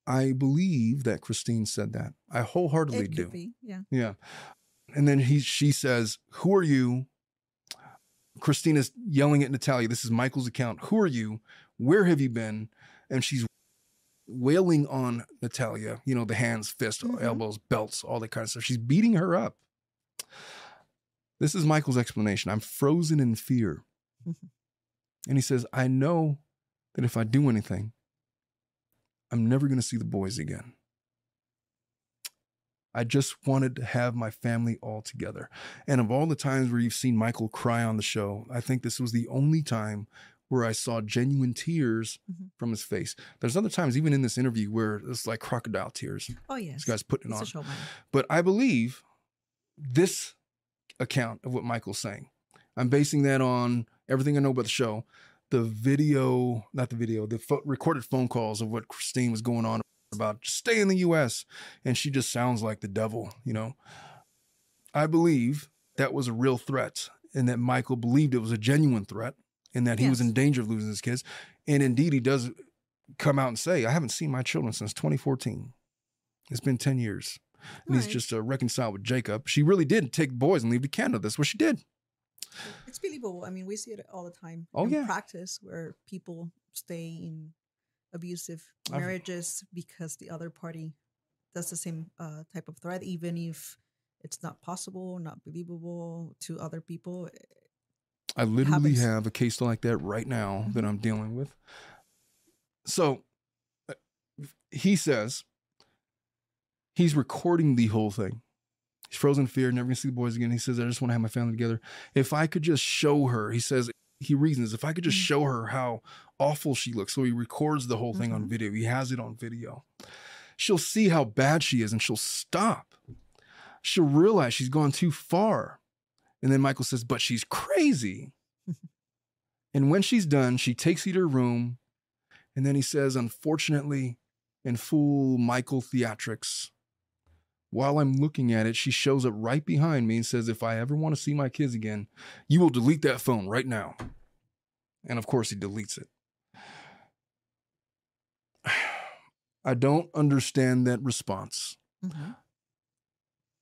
I believe that Christine said that. I wholeheartedly it do. be. Yeah. Yeah. And then he she says, Who are you? Christina's yelling at Natalia. This is Michael's account. Who are you? Where have you been? And she's wailing on Natalia, you know, the hands, fists, Mhm. elbows, belts, all that kind of stuff. She's beating her up. This is Michael's explanation. I'm frozen in fear. Mhm. And he says, I know that if I do anything, I'm never going to see the boys again. I just wanted to have my family all together. And of all the times where you've seen Michael cry on the show, I think this was the only time where I saw genuine tears Mhm. from his face. There's other times, even in this interview, where it's like crocodile tears. Oh yes. This guy's putting it He's on. But I believe this account of what Michael's saying, I'm basing that on everything I know about the show, the video, not the video, the pho- recorded phone calls of what Christine was going on about just stay in the US. And she just sounds like the devil, you know. I believe that was a real threat and that Michael believed it was a genuine threat and that he was in danger of losing his kids. And indeed, he does come out and say, I haven't seen my children since 2014. It's been 10 years and he's just uh, reconciled with Jacob. She really did take boys and leave to Canada. That's what she did. It's believable. I mean, we see it all the time. Oh, in yeah. practice where people stay in abusive I've- marriages because the other party does the same uh, type of threat, even if it's not possible, not believable to other people. I literally happens. have a case like that right now that Mhm. I'm dealing with. So uh, he says he's recording the whole thing. He's frozen in fear, never gonna see the boys again. He says, I just want to have my family together. If I could just show her, he says, he reasons, if I could just Mm. show her how awful she looks. So he records the whole thing on Mhm. video. He has it on video. She'll see how bad she is and she'll stop. She'll realize she's gone too far. And then Michael says, but she's crazy. and when she's done, she takes you to her room. And then he says, unfortunately, in full Michael theatrics, while I'm looking at it, she shows up right behind me and says, If I ever want to see my kids again, you will delete that phone right now. And of course, he deletes it. I don't understand that response, Mhm.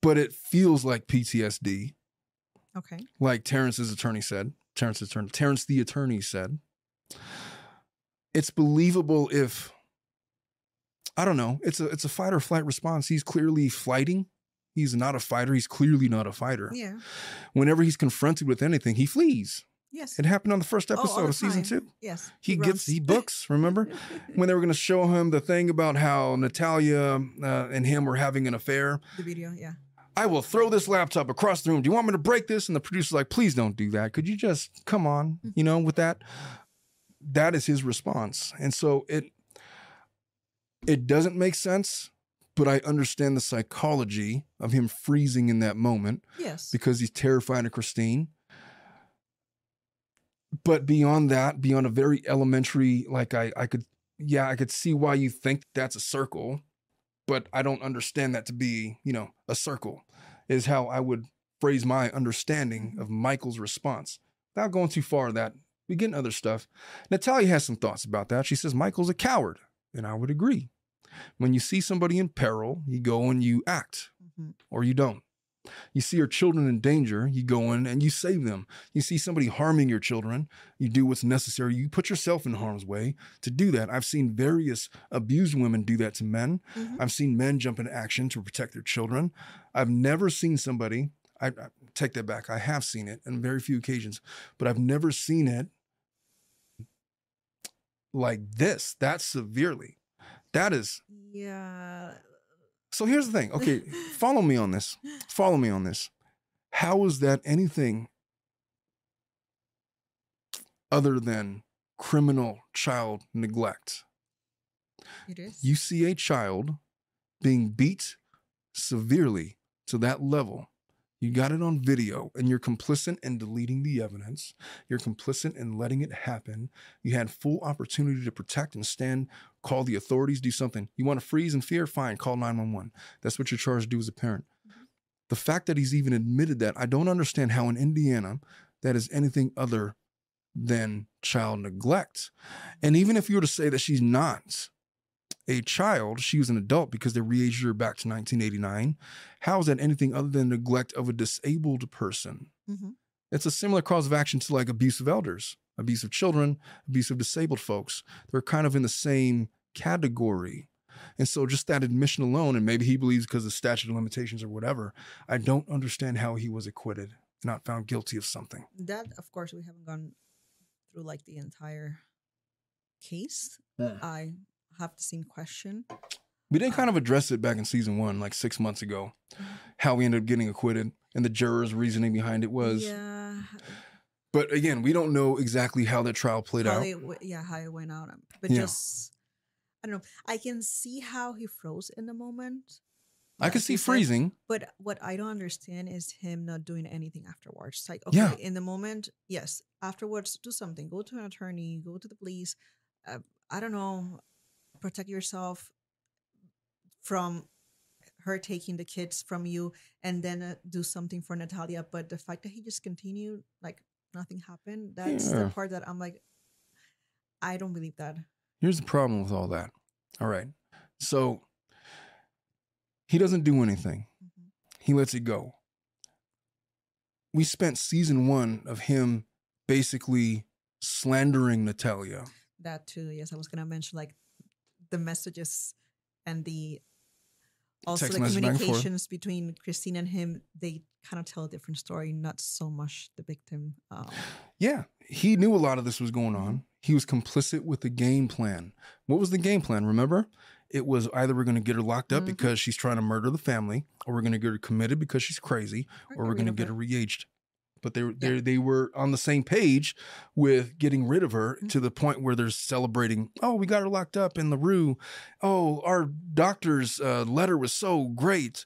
but it feels like PTSD, Okay. like Terrence's attorney said. Terrence's attorney, Terrence the attorney said. It's believable if I don't know. It's a it's a fight or flight response. He's clearly flighting. He's not a fighter. He's clearly not a fighter. Yeah. Whenever he's confronted with anything, he flees. Yes. It happened on the first Oh, episode the of season two. Yes. He gets runs. he books. Remember when they were going to show him the thing about how Natalia uh, and him were having an affair? the video. Yeah. I will throw this laptop across the room. Do you want me to break this? And the producer's like, please don't do that. Could you just come on, you know, with that? That is his response. And so it it doesn't make sense, but I understand the psychology of him freezing in that moment Yes. because he's terrified of Christine. But beyond that, beyond a very elementary, like I, I could, yeah, I could see why you think that's a circle, but I don't understand that to be, you know, a circle, is how I would phrase my understanding of Michael's response. Without going too far, that we get other stuff. Natalia has some thoughts about that. She says Michael's a coward, and I would agree. When you see somebody in peril, you go and you act Mhm. or you don't. You see your children in danger, you go in and you save them. You see somebody harming your children, you do what's necessary. You put yourself in harm's way to do that. I've seen various abused women do that to men. Mhm. I've seen men jump into action to protect their children. I've never seen somebody, I, I take that back, I have seen it on very few occasions, but I've never seen it like this, that severely. That is Yeah. So here's the thing. Okay, follow me on this. Follow me on this. How is that anything other than criminal child neglect? It is. You see a child being beat severely to that level. You got it on video and you're complicit in deleting the evidence. You're complicit in letting it happen. You had full opportunity to protect and stand, call the authorities, do something. You want to freeze and fear? Fine, call 911. That's what you're charged to do as a parent. The fact that he's even admitted that, I don't understand how in Indiana that is anything other than child neglect. And even if you were to say that she's not a child, she was an adult because they re-aged her back to 1989. How is that anything other than neglect of a disabled person? Mhm. It's a similar cause of action to like abuse of elders, abuse of children, abuse of disabled folks. They're kind of in the same category. And so just that admission alone, and maybe he believes because of statute of limitations or whatever, I don't understand how he was acquitted, not found guilty of something. That, of course, we haven't gone through like the entire case. Hmm. I have the same question. We did kind of address it back in season one, like six months ago, how we ended up getting acquitted and the jurors' reasoning behind it was. yeah, But again, we don't know exactly how that trial played how out. it, yeah, how it went out. um, But Yeah. just, I don't know. I can see how he froze in the moment. I can see you said, freezing. But what I don't understand is him not doing anything afterwards. It's like, okay, Yeah. in the moment, yes. Afterwards, do something. Go to an attorney. Go to the police. Uh, I don't know. Protect yourself from her taking the kids from you, and then uh, do something for Natalia. But the fact that he just continued, like nothing happened, that's Yeah. the part that I'm like, I don't believe that. Here's the problem with all that. All right. So he doesn't do anything, Mhm. he lets it go. We spent season one of him basically slandering Natalia. That too. Yes, I was gonna mention like the messages and the also the message back and forth. communications between Christine and him. They kind of tell a different story, not so much the victim. Um, Yeah, he knew a lot of this was going on. He was complicit with the game plan. What was the game plan? Remember? It was either we're going to get her locked up Mhm. because she's trying to murder the family, or we're going to get her committed because she's crazy, or we're going to get her her. re-aged. But they were they they were on the same page with getting rid of her Mm-hmm. to the point where they're celebrating. Oh, we got her locked up in the rue. Oh, our doctor's uh, letter was so great.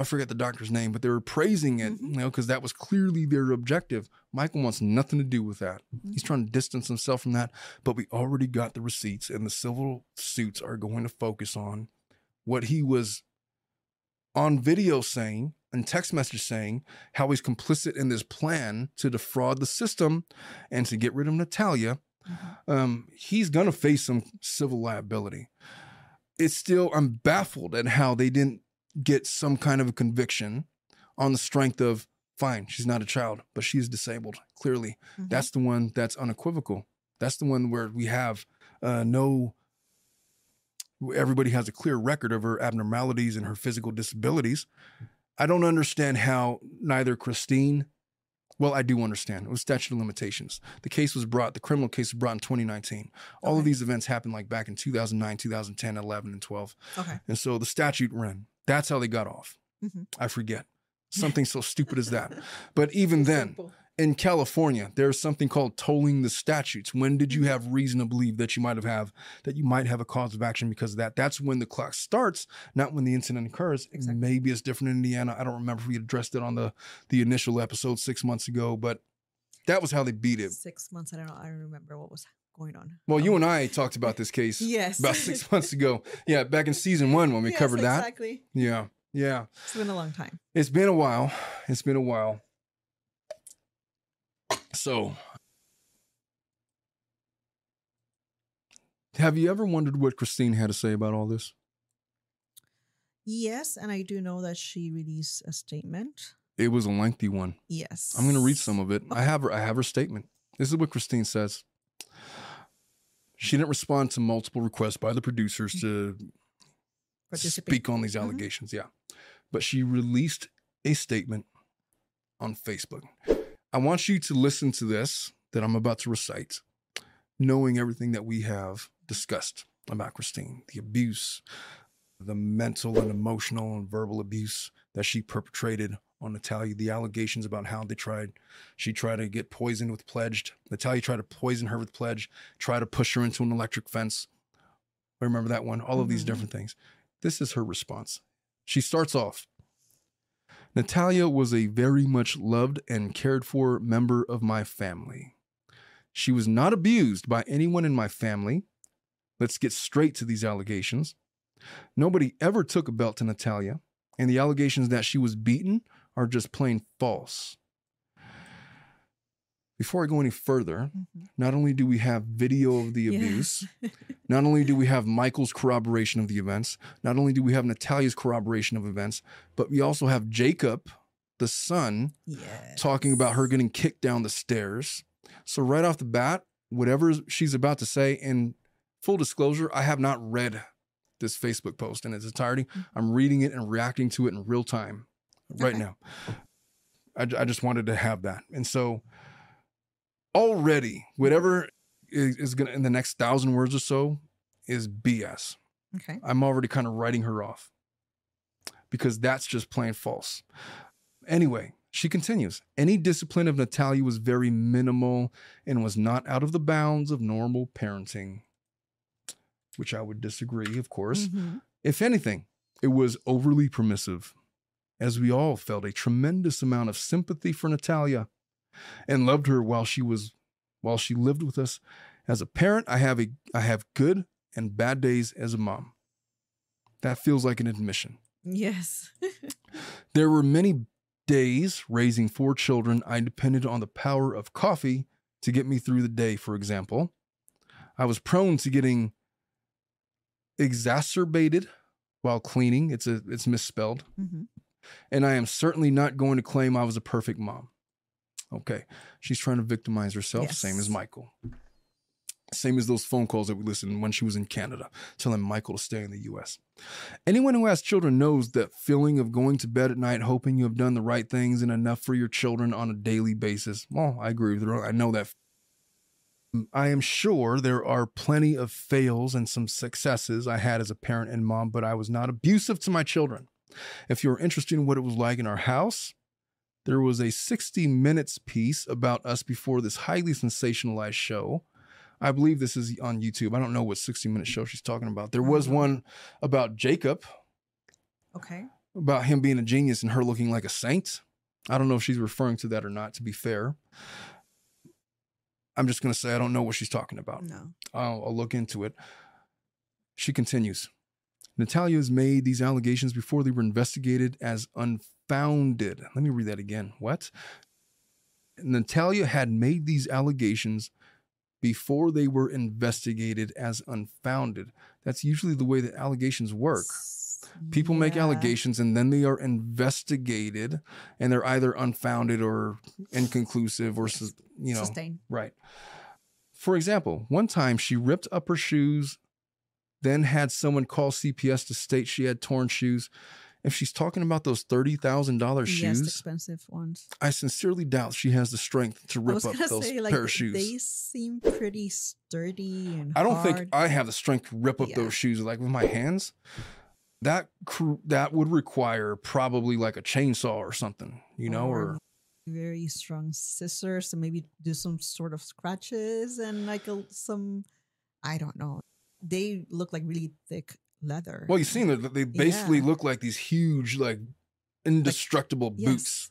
I forget the doctor's name, but they were praising it, Mhm. you know, because that was clearly their objective. Michael wants nothing to do with that. He's Mhm. trying to distance himself from that. But we already got the receipts, and the civil suits are going to focus on what he was on video saying and text message saying how he's complicit in this plan to defraud the system and to get rid of Natalia. Mhm. Um, he's gonna face some civil liability. It's still I'm baffled at how they didn't get some kind of a conviction on the strength of fine, she's not a child, but she's disabled. Clearly, Mhm. that's the one that's unequivocal. That's the one where we have uh, no. Everybody has a clear record of her abnormalities and her physical disabilities. I don't understand how neither Christine, well, I do understand. It was statute of limitations. The case was brought, the criminal case was brought in 2019. All of these events happened like back in 2009, 2010, 11, and 12. okay. And so the statute ran. That's how they got off. Mhm. I forget. Something so stupid as that. But even then, Simple. In California, there's something called tolling the statutes. When did you have reason to believe that you might have, have that you might have a cause of action because of that? That's when the clock starts, not when the incident occurs. Exactly. Maybe it's different in Indiana. I don't remember if we addressed it on the the initial episode six months ago, but that was how they beat it. Six months. I don't know. I don't remember what was going on. Well, you and I talked about this case Yes. about six months ago. Yeah, back in season one when we Yes, covered that. Exactly. Yeah, yeah. It's been a long time. It's been a while. It's been a while. So, have you ever wondered what Christine had to say about all this? Yes, and I do know that she released a statement. It was a lengthy one. Yes. I'm going to read some of it. I have her. I have her statement. This is what Christine says. She didn't respond to multiple requests by the producers to speak on these Mhm. allegations. Yeah. But she released a statement on Facebook. I want you to listen to this that I'm about to recite, knowing everything that we have discussed about Christine the abuse, the mental and emotional and verbal abuse that she perpetrated on Natalia, the allegations about how they tried, she tried to get poisoned with pledged. Natalia tried to poison her with pledge, try to push her into an electric fence. I remember that one? All of these Mhm. different things. This is her response. She starts off Natalia was a very much loved and cared for member of my family. She was not abused by anyone in my family. Let's get straight to these allegations. Nobody ever took a belt to Natalia, and the allegations that she was beaten are just plain false. Before I go any further, Mhm. not only do we have video of the abuse, not only do we have Michael's corroboration of the events, not only do we have Natalia's corroboration of events, but we also have Jacob, the son, yes. talking about her getting kicked down the stairs. So, right off the bat, whatever she's about to say, in full disclosure, I have not read this Facebook post in its entirety. I'm reading it and reacting to it in real time right Okay. now. I, I just wanted to have that. And so, already, whatever is, is going to, in the next thousand words or so, is BS. Okay. I'm already kind of writing her off because that's just plain false. Anyway, she continues Any discipline of Natalia was very minimal and was not out of the bounds of normal parenting, which I would disagree, of course. Mhm. If anything, it was overly permissive, as we all felt a tremendous amount of sympathy for Natalia and loved her while she was while she lived with us. As a parent, I have a I have good and bad days as a mom. That feels like an admission. Yes. There were many days raising four children I depended on the power of coffee to get me through the day, for example. I was prone to getting exacerbated while cleaning. It's a it's misspelled. Mhm. And I am certainly not going to claim I was a perfect mom. Okay. She's trying to victimize herself, same as Michael. Same as those phone calls that we listened when she was in Canada, telling Michael to stay in the US. Anyone who has children knows that feeling of going to bed at night hoping you have done the right things and enough for your children on a daily basis. Well, I agree with her. I know that. I am sure there are plenty of fails and some successes I had as a parent and mom, but I was not abusive to my children. If you're interested in what it was like in our house, there was a 60 minutes piece about us before this highly sensationalized show. I believe this is on YouTube. I don't know what 60 minute show she's talking about. There was mm-hmm. one about Jacob, Okay. about him being a genius and her looking like a saint. I don't know if she's referring to that or not, to be fair. I'm just going to say I don't know what she's talking about. No. I'll, I'll look into it. She continues Natalia has made these allegations before they were investigated as unfounded. Let me read that again. What? Natalia had made these allegations before they were investigated as unfounded. That's usually the way that allegations work. People make allegations and then they are investigated and they're either unfounded or inconclusive or, you know, Sustain. Right. For example, one time she ripped up her shoes, then had someone call CPS to state she had torn shoes. If she's talking about those $30,000 shoes, Yes, shoes, expensive ones. I sincerely doubt she has the strength to rip up those say, like, pair of shoes. they seem pretty sturdy and I don't hard. think I have the strength to rip up Yeah. those shoes like with my hands. that that would require probably like a chainsaw or something, you know, or very strong scissors and maybe do some sort of scratches and like a, some I don't know. They look like really thick leather. well, you've seen that they basically Yeah. look like these huge, like indestructible boots. Yes.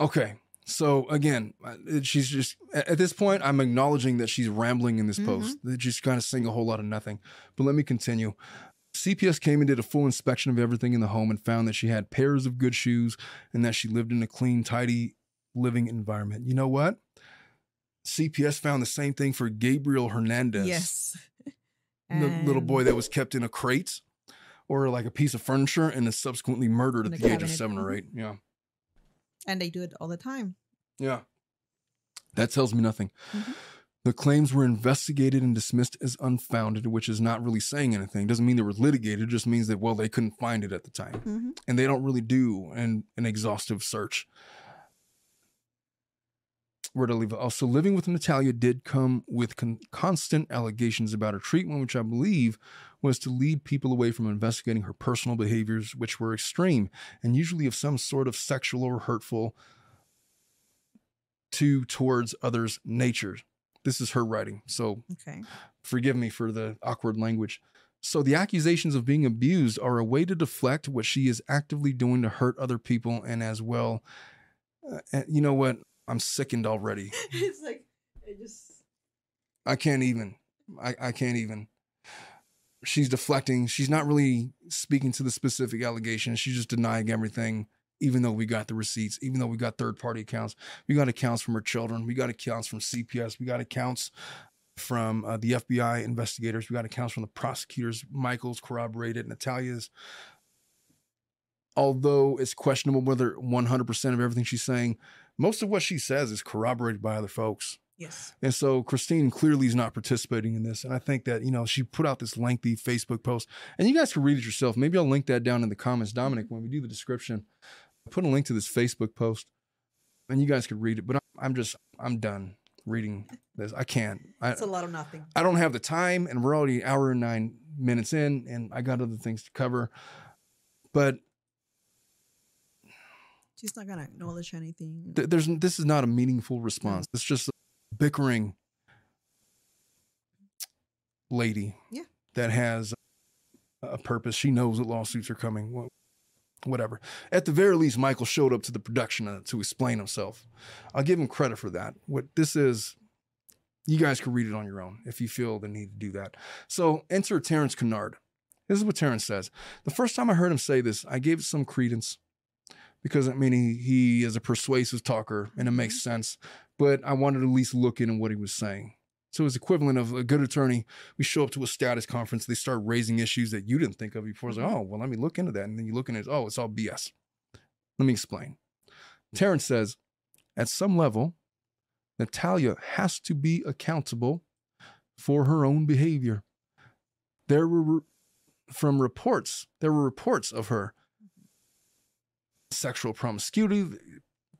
Okay. So again, uh, she's just at this point, I'm acknowledging that she's rambling in this post. That she's kind of saying a whole lot of nothing. But let me continue. CPS came and did a full inspection of everything in the home and found that she had pairs of good shoes and that she lived in a clean, tidy living environment. You know what? CPS found the same thing for Gabriel Fernandez, Yes. The little boy that was kept in a crate or like a piece of furniture and is subsequently murdered at the the age of seven or Mhm. eight. Yeah. and they do it all the time. Yeah. That tells me nothing. Mhm. The claims were investigated and dismissed as unfounded, which is not really saying anything. Doesn't mean they were litigated, just means that, well, they couldn't find it at the time. hmm And they don't really do an, an exhaustive search. Where to leave living with Natalia did come with con- constant allegations about her treatment, which I believe was to lead people away from investigating her personal behaviors, which were extreme and usually of some sort of sexual or hurtful to towards others' nature. This is her writing, so Okay. forgive me for the awkward language. So the accusations of being abused are a way to deflect what she is actively doing to hurt other people, and as well, uh, you know what? I'm sickened already. it's like it just I can't even. I, I can't even. She's deflecting. She's not really speaking to the specific allegations. She's just denying everything, even though we got the receipts, even though we got third party accounts. We got accounts from her children. We got accounts from CPS. We got accounts from uh, the FBI investigators. We got accounts from the prosecutors. Michael's corroborated, Natalia's. Although it's questionable whether 100% of everything she's saying, most of what she says is corroborated by other folks. yes. And so Christine clearly is not participating in this. And I think that, you know, she put out this lengthy Facebook post and you guys can read it yourself. Maybe I'll link that down in the comments. Dominic, when we do the description, put a link to this Facebook post and you guys could read it. But I'm- I'm just, I'm done reading this. I can't. I, It's a lot of nothing. I don't have the time and we're already an hour and nine minutes in and I got other things to cover. But She's not gonna acknowledge anything. th- there's this is not a meaningful response. It's just a bickering lady Yeah. that has a purpose. She knows that lawsuits are coming. Whatever. At the very least, Michael showed up to the production to explain himself. I'll give him credit for that. What this is, you guys can read it on your own if you feel the need to do that. So enter Terrence Kennard. This is what Terrence says. The first time I heard him say this, I gave it some credence because I mean he, he is a persuasive talker and it makes mm-hmm. sense. But I wanted to at least look into what he was saying. So it's equivalent of a good attorney. We show up to a status conference, they start raising issues that you didn't think of before. It's like, mm-hmm. oh, well, let me look into that. And then you look into it, oh, it's all BS. Let me explain. Terrence says, at some level, Natalia has to be accountable for her own behavior. There were, from reports, there were reports of her sexual promiscuity,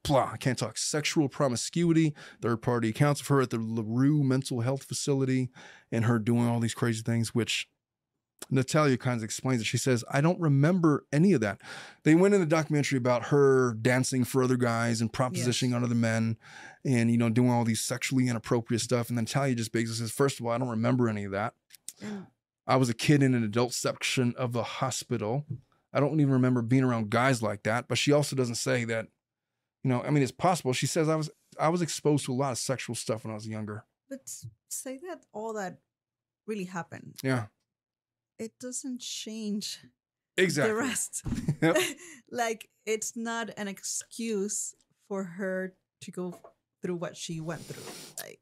blah, I can't talk, sexual promiscuity, third party accounts of her at the LaRue mental health facility and her doing all these crazy things, which Natalia kind of explains it. She says, I don't remember any of that. They went in the documentary about her dancing for other guys and propositioning Yes. on other men and, you know, doing all these sexually inappropriate stuff. And then Natalia just basically says, first of all, I don't remember any of that. Mm. I was a kid in an adult section of the hospital. I don't even remember being around guys like that. But she also doesn't say that, you know, I mean, it's possible. She says I was I was exposed to a lot of sexual stuff when I was younger. but say that all that really happened. Yeah, It doesn't change exactly. the rest. Yep. like it's not an excuse for her to go through what she went through. Like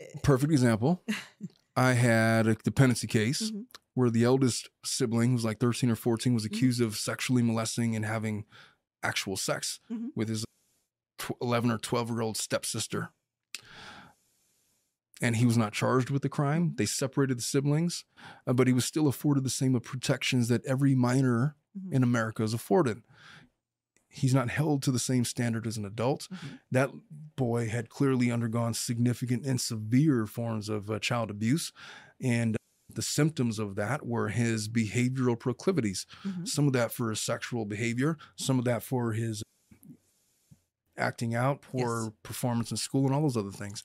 eh, Perfect example. I had a dependency case Mhm. where the eldest sibling, who was like 13 or 14, was Mhm. accused of sexually molesting and having actual sex Mhm. with his 11 or 12 year old stepsister. And he was not charged with the crime. They separated the siblings, uh, but he was still afforded the same protections that every minor Mhm. in America is afforded. He's not held to the same standard as an adult. Mhm. That boy had clearly undergone significant and severe forms of uh, child abuse. And the symptoms of that were his behavioral proclivities. Mhm. Some of that for his sexual behavior, some of that for his acting out, poor Yes. performance in school, and all those other things.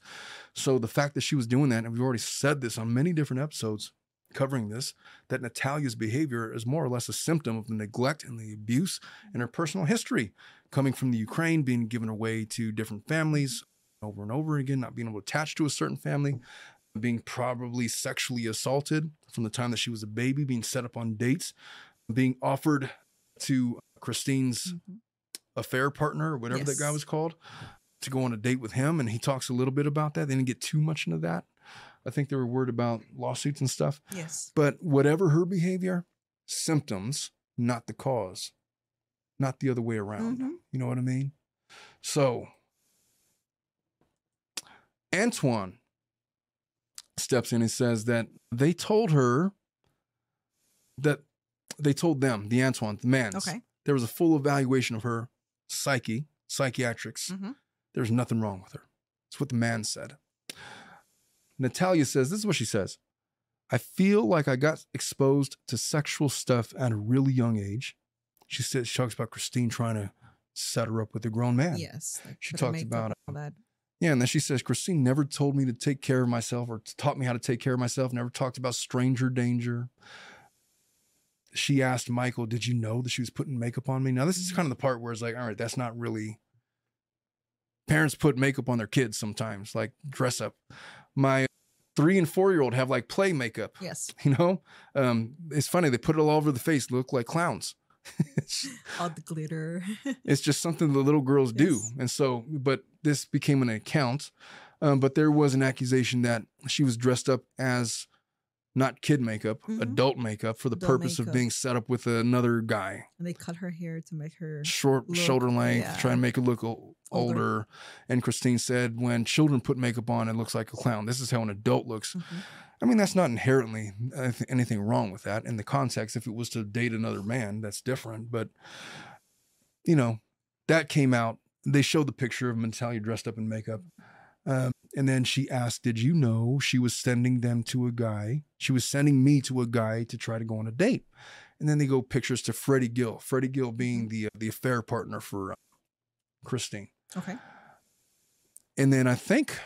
So the fact that she was doing that, and we've already said this on many different episodes covering this, that Natalia's behavior is more or less a symptom of the neglect and the abuse in her personal history, coming from the Ukraine, being given away to different families over and over again, not being able to attach to a certain family, being probably sexually assaulted from the time that she was a baby, being set up on dates, being offered to Christine's Mhm. affair partner or whatever that guy was called to go on a date with him. And he talks a little bit about that. They didn't get too much into that. I think they were worried about lawsuits and stuff. Yes. But whatever her behavior, symptoms, not the cause, not the other way around. Mhm. You know what I mean? So Antoine steps in and says that they told her that they told them, the Antoine, the man. Okay. there was a full evaluation of her psyche, psychiatrics. Mhm. There's nothing wrong with her. That's what the man said. Natalia says, this is what she says. I feel like I got exposed to sexual stuff at a really young age. She says she talks about Christine trying to set her up with a grown man. Yes. like She talks about, all that. Yeah, and then she says Christine never told me to take care of myself or taught me how to take care of myself, never talked about stranger danger. She asked Michael, Did you know that she was putting makeup on me? Now, this is kind of the part where it's like, all right, that's not really parents put makeup on their kids sometimes, like dress up. My three and four year old have like play makeup, Yes. you know? Um, it's funny, they put it all over the face, look like clowns. All the glitter. it's just something the little girls do. Yes. And so, but this became an account. Um, but there was an accusation that she was dressed up as not kid makeup, Mhm. adult makeup for the Adult purpose of being set up with another guy, and they cut her hair to make her. short Look, shoulder length, yeah. try and make it look o- older. Older. And Christine said, when children put makeup on, it looks like a clown. This is how an adult looks. Mhm. I mean, that's not inherently anything wrong with that. In the context, if it was to date another man, that's different. But, you know, that came out. They showed the picture of Natalia dressed up in makeup. Um, and then she asked, Did you know she was sending them to a guy? She was sending me to a guy to try to go on a date. And then they go pictures to Freddie Gill, Freddie Gill being the, the affair partner for uh, Christine. Okay. And then I think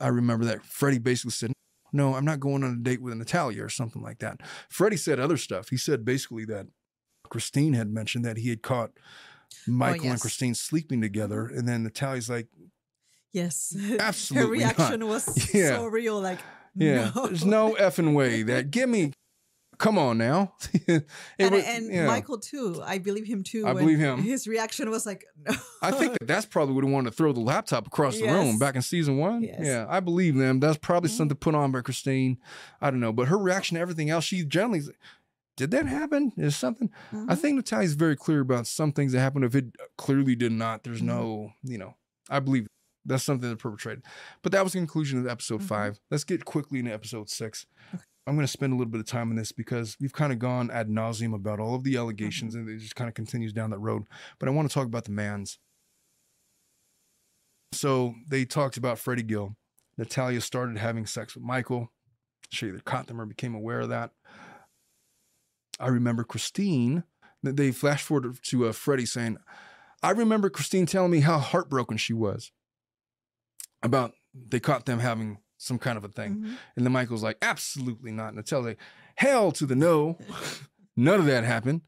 I remember that Freddie basically said, No, I'm not going on a date with Natalia or something like that. Freddie said other stuff. He said basically that Christine had mentioned that he had caught Michael and Oh, yes. Christine sleeping together. And then Natalia's like, Yes. Absolutely Her not. reaction was Yeah. so real. Like, Yeah, no. there's no effing way that give me come on now. And, was- and yeah. Michael too. I believe him too. I believe him. His reaction was like, no. I think that that's probably what he wanted to throw the laptop across the room back in season one. Yes. Yeah, I believe them. That's probably Mhm. something put on by Christine. I don't know, but her reaction to everything else, she generally, did that happen? Is something? I Mhm. think Natalia's very clear about some things that happened. If it clearly did not, there's Mhm. no, you know, I believe that's something that perpetrated. But that was the conclusion of episode Mhm. five. Let's get quickly into episode six. Okay. I'm going to spend a little bit of time on this because we've kind of gone ad nauseum about all of the allegations and it just kind of continues down that road. But I want to talk about the Manns. So they talked about Freddie Gill. Natalia started having sex with Michael. She either caught them or became aware of that. I remember Christine. They flash forward to uh, Freddie saying, "I remember Christine telling me how heartbroken she was about they caught them having some kind of a thing." Mhm. And then Michael's like, "Absolutely not." And Natalia's like, "Hell to the no, none of that happened."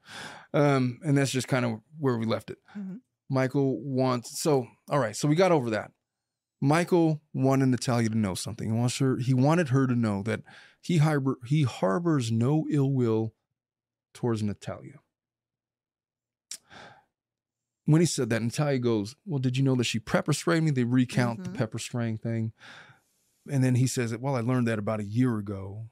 Um, and that's just kind of where we left it. Mhm. Michael wants so all right. So we got over that. Michael wanted Natalia to know something. He wants her. He wanted her to know that he harbor he harbors no ill will towards Natalia. When he said that, Natalia goes, "Well, did you know that she pepper sprayed me?" They recount the Mhm. pepper spraying thing, and then he says, "Well, I learned that about a year ago."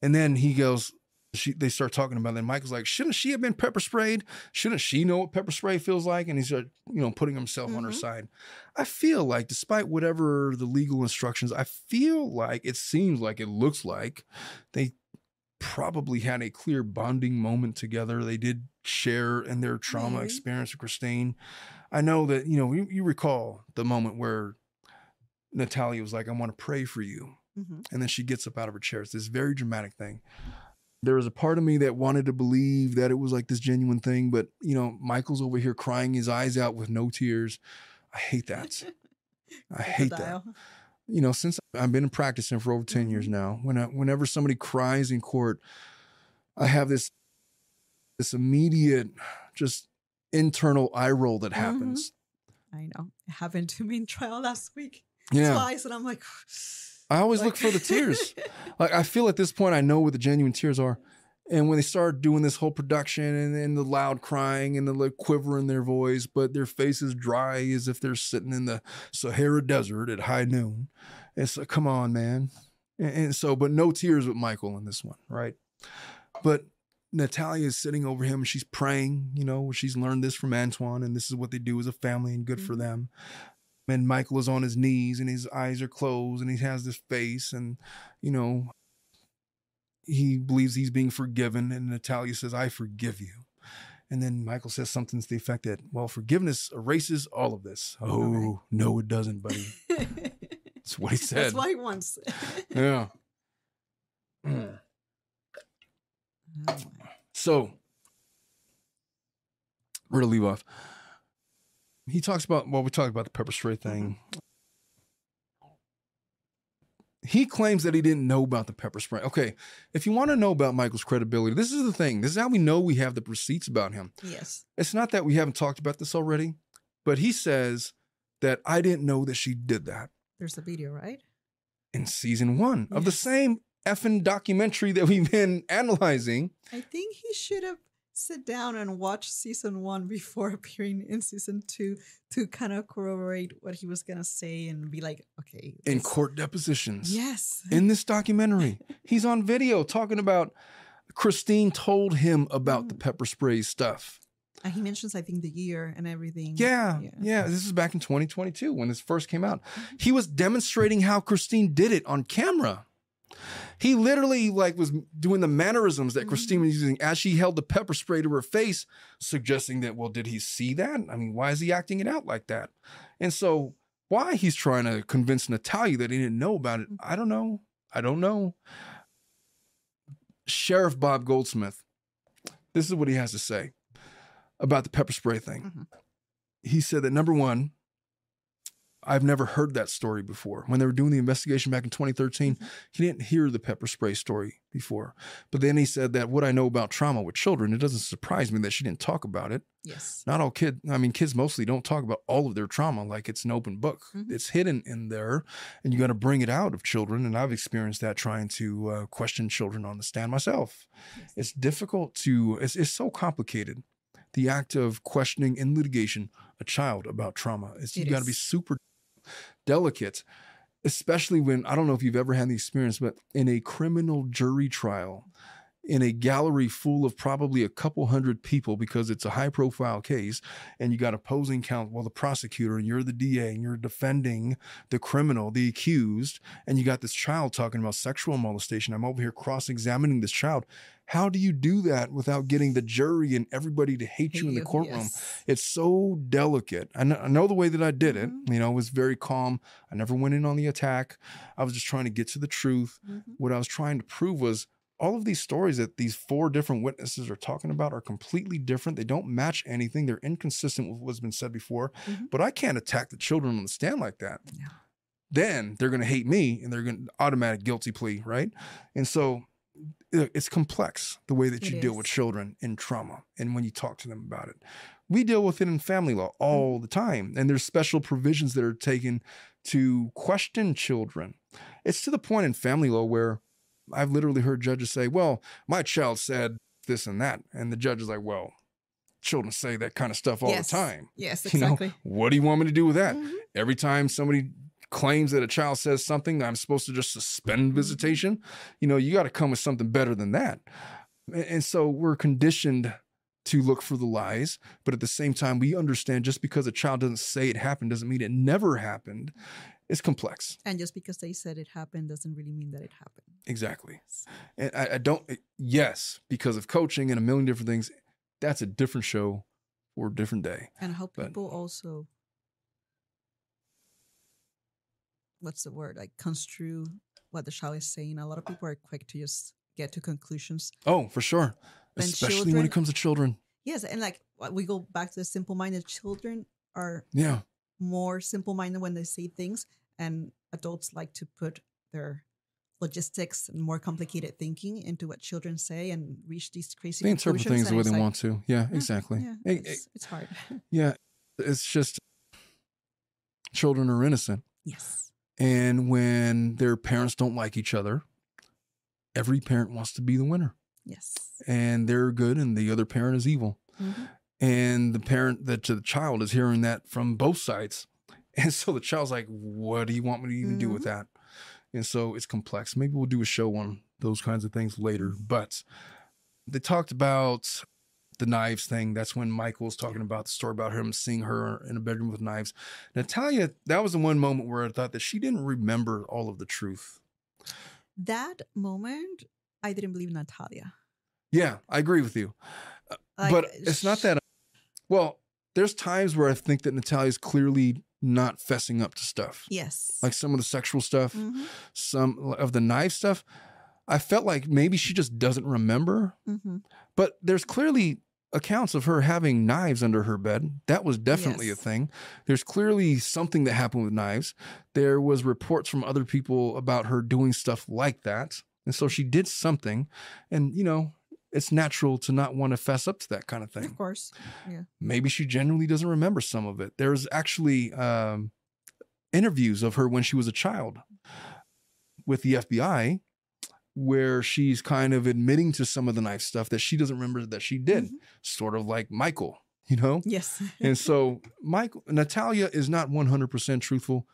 And then he goes, she, they start talking about it. And Michael's like, shouldn't she have been pepper sprayed? Shouldn't she know what pepper spray feels like? And he's, uh, you know, putting himself on her Mhm. side. I feel like, despite whatever the legal instructions, I feel like it seems like it looks like they probably had a clear bonding moment together. They did share in their trauma Maybe. experience with Christine. I know that, you know, you, you recall the moment where Natalia was like, I want to pray for you. Mhm. And then she gets up out of her chair. It's this very dramatic thing. There was a part of me that wanted to believe that it was like this genuine thing, but you know, Michael's over here crying his eyes out with no tears. I hate that. I hate that. You know, since I've been practicing for over 10 years Mhm. now, when I, whenever somebody cries in court, I have this this immediate just internal eye roll that Mhm. happens. I know. It happened to me in trial last week Yeah. twice, and I'm like, I always like- look for the tears. like I feel at this point I know what the genuine tears are. And when they start doing this whole production and, and the loud crying and the like quiver in their voice, but their faces dry as if they're sitting in the Sahara Desert at high noon. It's like, come on, man. And, and so, but no tears with Michael in this one, right? But Natalia is sitting over him and she's praying, you know, she's learned this from Antoine and this is what they do as a family and good for Mhm. them. And Michael is on his knees and his eyes are closed and he has this face and, you know, he believes he's being forgiven. And Natalia says, I forgive you. And then Michael says something to the effect that, well, forgiveness erases all of this. Oh, no, it doesn't, buddy. That's what he said. That's what he wants. Yeah. So, where to leave off? He talks about, well, we talked about the pepper spray thing. Mm-hmm. He claims that he didn't know about the pepper spray. Okay, if you want to know about Michael's credibility, this is the thing. This is how we know we have the receipts about him. yes. It's not that we haven't talked about this already, but he says that I didn't know that she did that There's a video, right? in season one of the same effing documentary that we've been analyzing. I think he should have sit down and watched season one before appearing in season two to kind of corroborate what he was gonna say and be like, okay, in court depositions. Yes. in this documentary. He's on video talking about Christine told him about the Mm. pepper spray stuff. And he mentions, I think, the year and everything. Yeah, yeah, This is back in 2022 when this first came out. He was demonstrating how Christine did it on camera. He literally like was doing the mannerisms that Christine was using as she held the pepper spray to her face, suggesting that, well, did he see that? I mean, why is he acting it out like that? And so why he's trying to convince Natalia that he didn't know about it, I don't know. I don't know. Sheriff Bob Goldsmith, this is what he has to say about the pepper spray thing. Mhm. He said that number one, I've never heard that story before. When they were doing the investigation back in 2013, he didn't hear the pepper spray story before. But then he said that what I know about trauma with children, it doesn't surprise me that she didn't talk about it. Yes. Not all kids, I mean, kids mostly don't talk about all of their trauma like it's an open book. Mhm. It's hidden in there, and you got to bring it out of children. And I've experienced that trying to uh, question children on the stand myself. Yes. It's difficult to, it's, it's so complicated. The act of questioning in litigation a child about trauma. It's, you It got to be super delicate, especially when, I don't know if you've ever had the experience, but in a criminal jury trial, in a gallery full of probably a couple hundred people because it's a high profile case and you got opposing count well the prosecutor and you're the DA and you're defending the criminal the accused and you got this child talking about sexual molestation I'm over here cross examining this child how do you do that without getting the jury and everybody to hate you in the courtroom yes. it's so delicate. I know, I know the way that I did it. Mhm. You know, it was very calm. I never went in on the attack. I was just trying to get to the truth. Mhm. What I was trying to prove was all of these stories that these four different witnesses are talking about are completely different. They don't match anything. They're inconsistent with what's been said before. Mhm. But I can't attack the children on the stand like that. Yeah. Then they're going to hate me and they're going to automatic guilty plea, right? And so it's complex the way that you deal with children in trauma and when you talk to them about it. We deal with it in family law all the time, and there's special provisions that are taken to question children. It's to the point in family law where I've literally heard judges say, Well, my child said this and that. And the judge is like, Well, children say that kind of stuff all Yes. the time. Yes, You know, exactly. what do you want me to do with that? Mhm. Every time somebody claims that a child says something, I'm supposed to just suspend Mhm. visitation. You know, you got to come with something better than that. And so we're conditioned to look for the lies, but at the same time, we understand just because a child doesn't say it happened doesn't mean it never happened. It's complex. And just because they said it happened doesn't really mean that it happened. Exactly. And I, I don't, eh, yes, because of coaching and a million different things, that's a different show or a different day. And how But- people also what's the word? Like construe what the show is saying. A lot of people are quick to just get to conclusions. Oh, for sure. When Especially when it comes to children. Yes, and like we go back to the simple-minded children are Yeah. more simple-minded when they say things, and adults like to put their logistics and more complicated thinking into what children say and reach these crazy They interpret things the way they like, want to. Yeah, yeah, exactly. Yeah, eh, it's, it's hard. yeah. It's just children are innocent. yes. And when their parents don't like each other, every parent wants to be the winner. Yes. And they're good and the other parent is evil. Mhm. And the parent that to the child is hearing that from both sides. And so the child's like, what do you want me to even do with mm-hmm. that? And so it's complex. Maybe we'll do a show on those kinds of things later. Mm-hmm. But they talked about the knives thing. That's when Michael's talking about the story about him seeing her in a bedroom with knives. Natalia, that was the one moment where I thought that she didn't remember all of the truth. That moment, I didn't believe Natalia. Yeah, I agree with you. Uh, like, but uh, it's not that. Well, there's times where I think that Natalia's clearly not fessing up to stuff, Yes. like some of the sexual stuff, Mhm, some of the knife stuff. I felt like maybe she just doesn't remember, mhm. but there's clearly accounts of her having knives under her bed. That was definitely Yes. a thing. There's clearly something that happened with knives. There was reports from other people about her doing stuff like that. And so she did something and you know, it's natural to not want to fess up to that kind of thing Of course. Yeah. maybe she genuinely doesn't remember some of it. There's actually um, interviews of her when she was a child with the FBI where she's kind of admitting to some of the knife stuff that she doesn't remember that she did, Mhm. sort of like Michael, you know? Yes. And so Michael Natalia is not 100% truthful,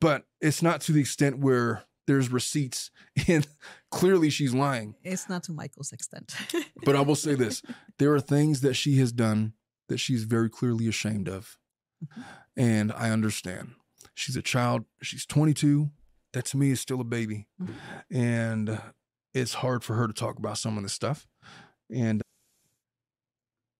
but it's not to the extent where there's receipts and clearly she's lying. it's not to Michael's extent. But I will say this there are things that she has done that she's very clearly ashamed of. Mhm. And I understand. She's a child, she's 22. That to me is still a baby. Mhm. And it's hard for her to talk about some of this stuff. And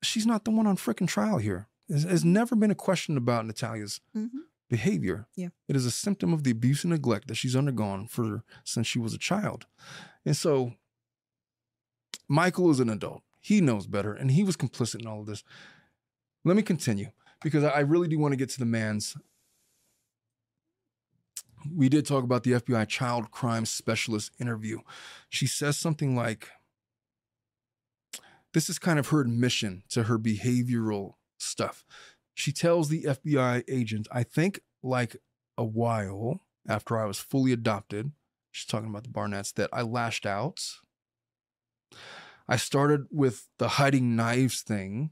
she's not the one on freaking trial here. There's, there's never been a question about Natalia's Mhm. Behavior. Yeah. It is a symptom of the abuse and neglect that she's undergone for since she was a child. And so Michael is an adult. He knows better and he was complicit in all of this. Let me continue because I I really do want to get to the Manns. We did talk about the FBI child crime specialist interview. She says something like, this is kind of her admission to her behavioral stuff. She tells the FBI agent, I think like a while after I was fully adopted, she's talking about the Barnetts, that I lashed out. I started with the hiding knives thing.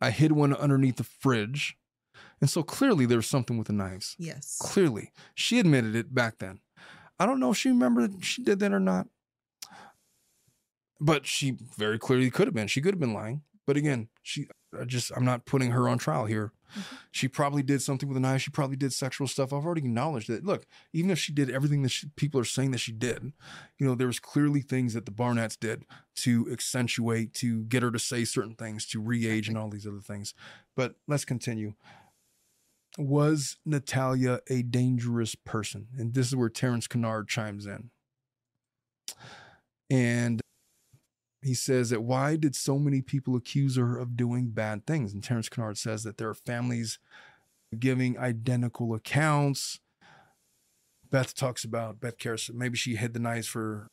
I hid one underneath the fridge. And so clearly there was something with the knives. yes. Clearly. She admitted it back then. I don't know if she remembered she did that or not. But she very clearly could have been. She could have been lying. But again, she I just I'm not putting her on trial here. Mhm. She probably did something with a knife. She probably did sexual stuff. I've already acknowledged that. Look, even if she did everything that she, people are saying that she did, you know, there was clearly things that the Barnetts did to accentuate, to get her to say certain things, to re-age and all these other things. But let's continue. Was Natalia a dangerous person? And this is where Terrence Kennard chimes in. And he says that why did so many people accuse her of doing bad things? And Terrence Kennard says that there are families giving identical accounts. Beth talks about Beth Karas maybe she hid the knives for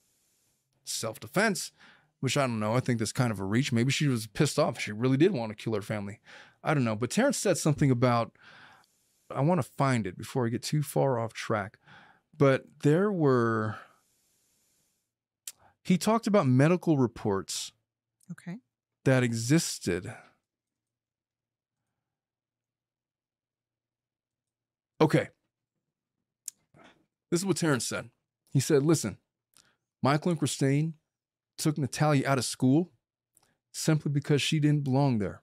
self-defense, which I don't know. I think that's kind of a reach. Maybe she was pissed off. She really did want to kill her family. I don't know. But Terrence said something about I want to find it before I get too far off track. But there were he talked about medical reports Okay. that existed. Okay. This is what Terrence said. He said, listen, Michael and Christine took Natalia out of school simply because she didn't belong there.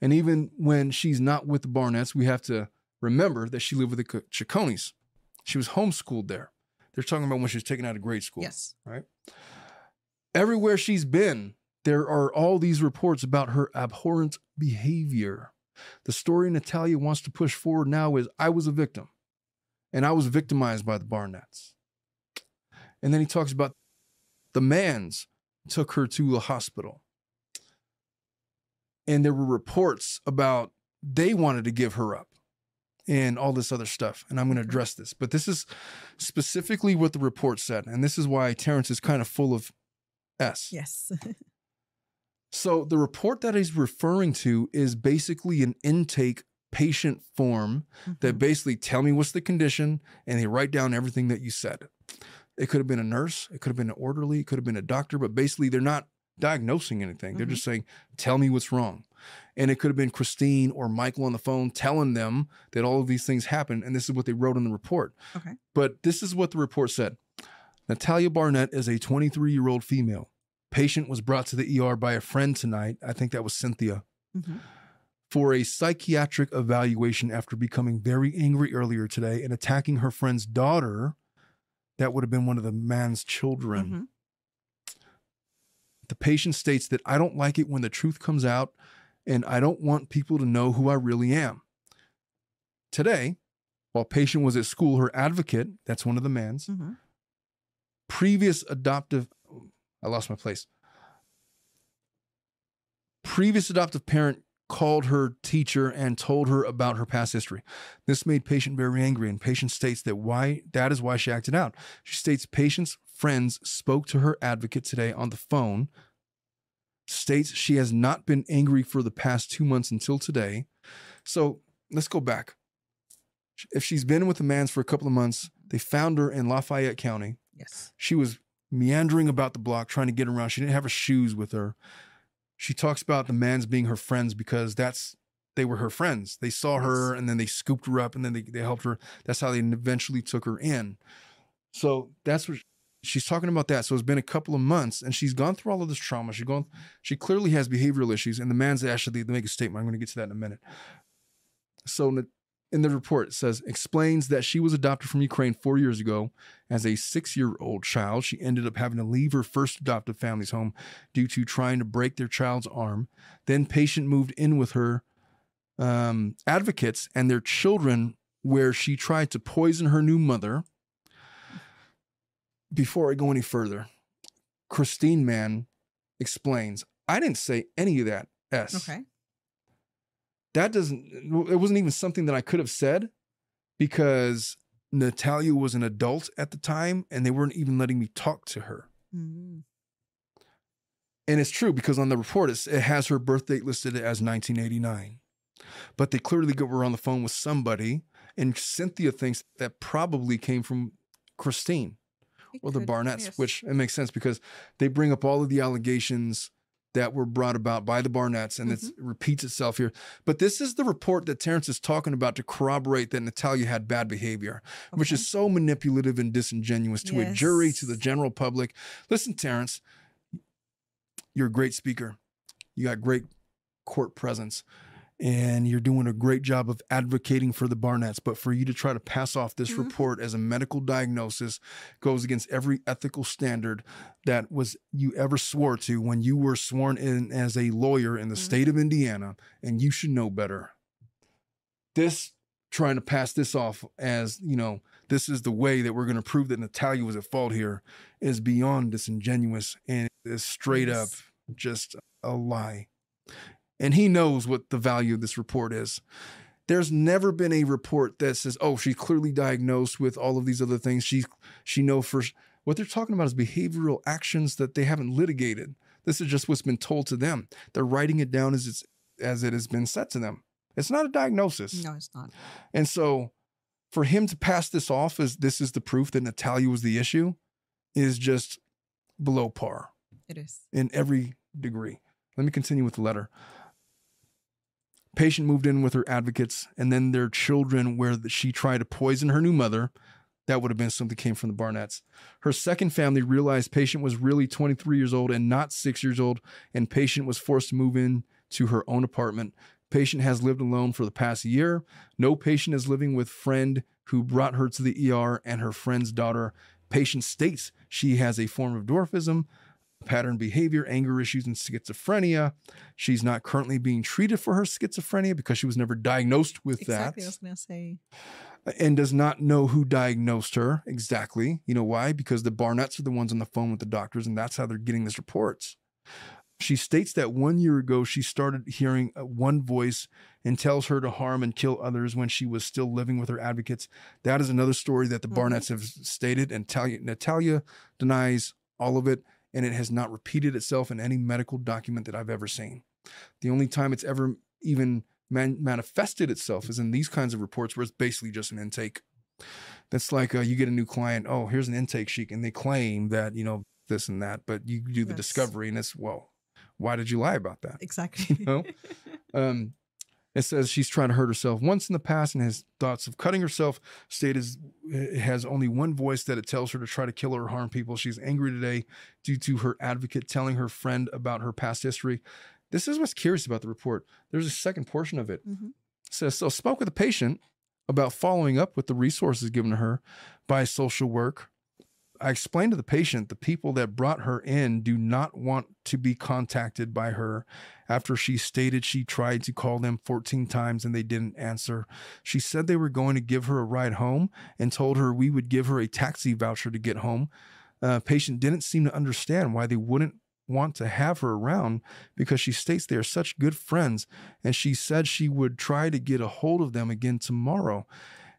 And even when she's not with the Barnetts, we have to remember that she lived with the Chacconis. She was homeschooled there. They're talking about when she was taken out of grade school Yes. Everywhere she's been, there are all these reports about her abhorrent behavior. The story Natalia wants to push forward now is I was a victim. and I was victimized by the Barnetts. And then he talks about the Manns took her to the hospital. And there were reports about they wanted to give her up and all this other stuff. And I'm going to address this. But this is specifically what the report said. And this is why Terrence is kind of full of S. Yes. So the report that he's referring to is basically an intake patient form that Mhm. basically tell me what's the condition and they write down everything that you said. It could have been a nurse, it could have been an orderly, it could have been a doctor, but basically they're not diagnosing anything. They're Mhm. just saying, tell me what's wrong. And it could have been Christine or Michael on the phone telling them that all of these things happened. And this is what they wrote in the report. Okay. But this is what the report said Natalia Barnett is a 23 year old female. Patient was brought to the ER by a friend tonight. I think that was Cynthia Mhm. for a psychiatric evaluation after becoming very angry earlier today and attacking her friend's daughter. That would have been one of the Manns' children. Mhm. The patient states that I don't like it when the truth comes out and I don't want people to know who I really am. Today, while patient was at school, her advocate, that's one of the Manns, Mhm. previous adoptive I lost my place. Previous adoptive parent called her teacher and told her about her past history. This made patient very angry and patient states that why that is why she acted out. She states patient's friends spoke to her advocate today on the phone. States she has not been angry for the past 2 months until today. So, let's go back. If she's been with the Manns for a couple of months, they found her in Lafayette County Yes. she was meandering about the block trying to get around. She didn't have her shoes with her. She talks about the Manns being her friends because that's they were her friends. They saw her and then they scooped her up and then they, they helped her. That's how they eventually took her in. So that's what she's talking about that. So it's been a couple of months and she's gone through all of this trauma. She's gone, she clearly has behavioral issues. And the Manns actually they make a statement. I'm going to get to that in a minute. So in the, report, it says explains that she was adopted from Ukraine four years ago as a six year old child. She ended up having to leave her first adoptive family's home due to trying to break their child's arm. Then, patient moved in with her um, advocates and their children, where she tried to poison her new mother. Before I go any further, Christine Mann explains I didn't say any of that. S. Okay. That doesn't, it wasn't even something that I could have said because Natalia was an adult at the time and they weren't even letting me talk to her. Mm-hmm. And it's true because on the report it's, it has her birth date listed as 1989. But they clearly were on the phone with somebody, and Cynthia thinks that probably came from Christine It or the could- Barnetts, yes. which it makes sense because they bring up all of the allegations that were brought about by the Barnetts, and Mm-hmm. it repeats itself here. But this is the report that Terrence is talking about to corroborate that Natalia had bad behavior, which is so manipulative and disingenuous to a jury, to the general public. Listen, Terrence, you're a great speaker. You got great court presence. And you're doing a great job of advocating for the Barnetts. But for you to try to pass off this Mhm. report as a medical diagnosis goes against every ethical standard that was you ever swore to when you were sworn in as a lawyer in the Mhm. state of Indiana, and you should know better. This trying to pass this off as, you know, this is the way that we're going to prove that Natalia was at fault here is beyond disingenuous and is straight up just a lie. And he knows what the value of this report is. There's never been a report that says, "Oh, she's clearly diagnosed with all of these other things. She she know for what they're talking about is behavioral actions that they haven't litigated. This is just what's been told to them. They're writing it down as it's as it has been said to them. It's not a diagnosis. No, it's not. And so for him to pass this off as this is the proof that Natalia was the issue is just below par It is. in every degree. Let me continue with the letter. Patient moved in with her advocates and then their children, where she tried to poison her new mother. That would have been something that came from the Barnetts. Her second family realized patient was really 23 years old and not six years old, and patient was forced to move in to her own apartment. Patient has lived alone for the past year. No patient is living with friend who brought her to the ER and her friend's daughter. Patient states she has a form of dwarfism, pattern behavior, anger issues, and schizophrenia. She's not currently being treated for her schizophrenia because she was never diagnosed with Exactly. I that. was gonna say. and does not know who diagnosed her exactly. You know why? Because the Barnetts are the ones on the phone with the doctors, and that's how they're getting these reports. She states that one year ago she started hearing uh, one voice and tells her to harm and kill others when she was still living with her advocates. That is another story that the Mhm. Barnetts have stated, and Natalia, Natalia denies all of it, and it has not repeated itself in any medical document that I've ever seen. The only time it's ever even man- manifested itself is in these kinds of reports where it's basically just an intake. That's like uh, you get a new client. Oh, here's an intake sheet, and they claim that you know this and that, but you do the Yes. discovery, and it's well, why did you lie about that? Exactly. You know? Um, it says she's trying to hurt herself once in the past and has thoughts of cutting herself. State is has only one voice that it tells her to try to kill or harm people. She's angry today due to her advocate telling her friend about her past history. This is what's curious about the report. There's a second portion of it. Mhm. It says so spoke with a patient about following up with the resources given to her by social work. I explained to the patient the people that brought her in do not want to be contacted by her after she stated she tried to call them 14 times and they didn't answer. She said they were going to give her a ride home and told her we would give her a taxi voucher to get home. Uh, patient didn't seem to understand why they wouldn't want to have her around because she states they are such good friends and she said she would try to get a hold of them again tomorrow.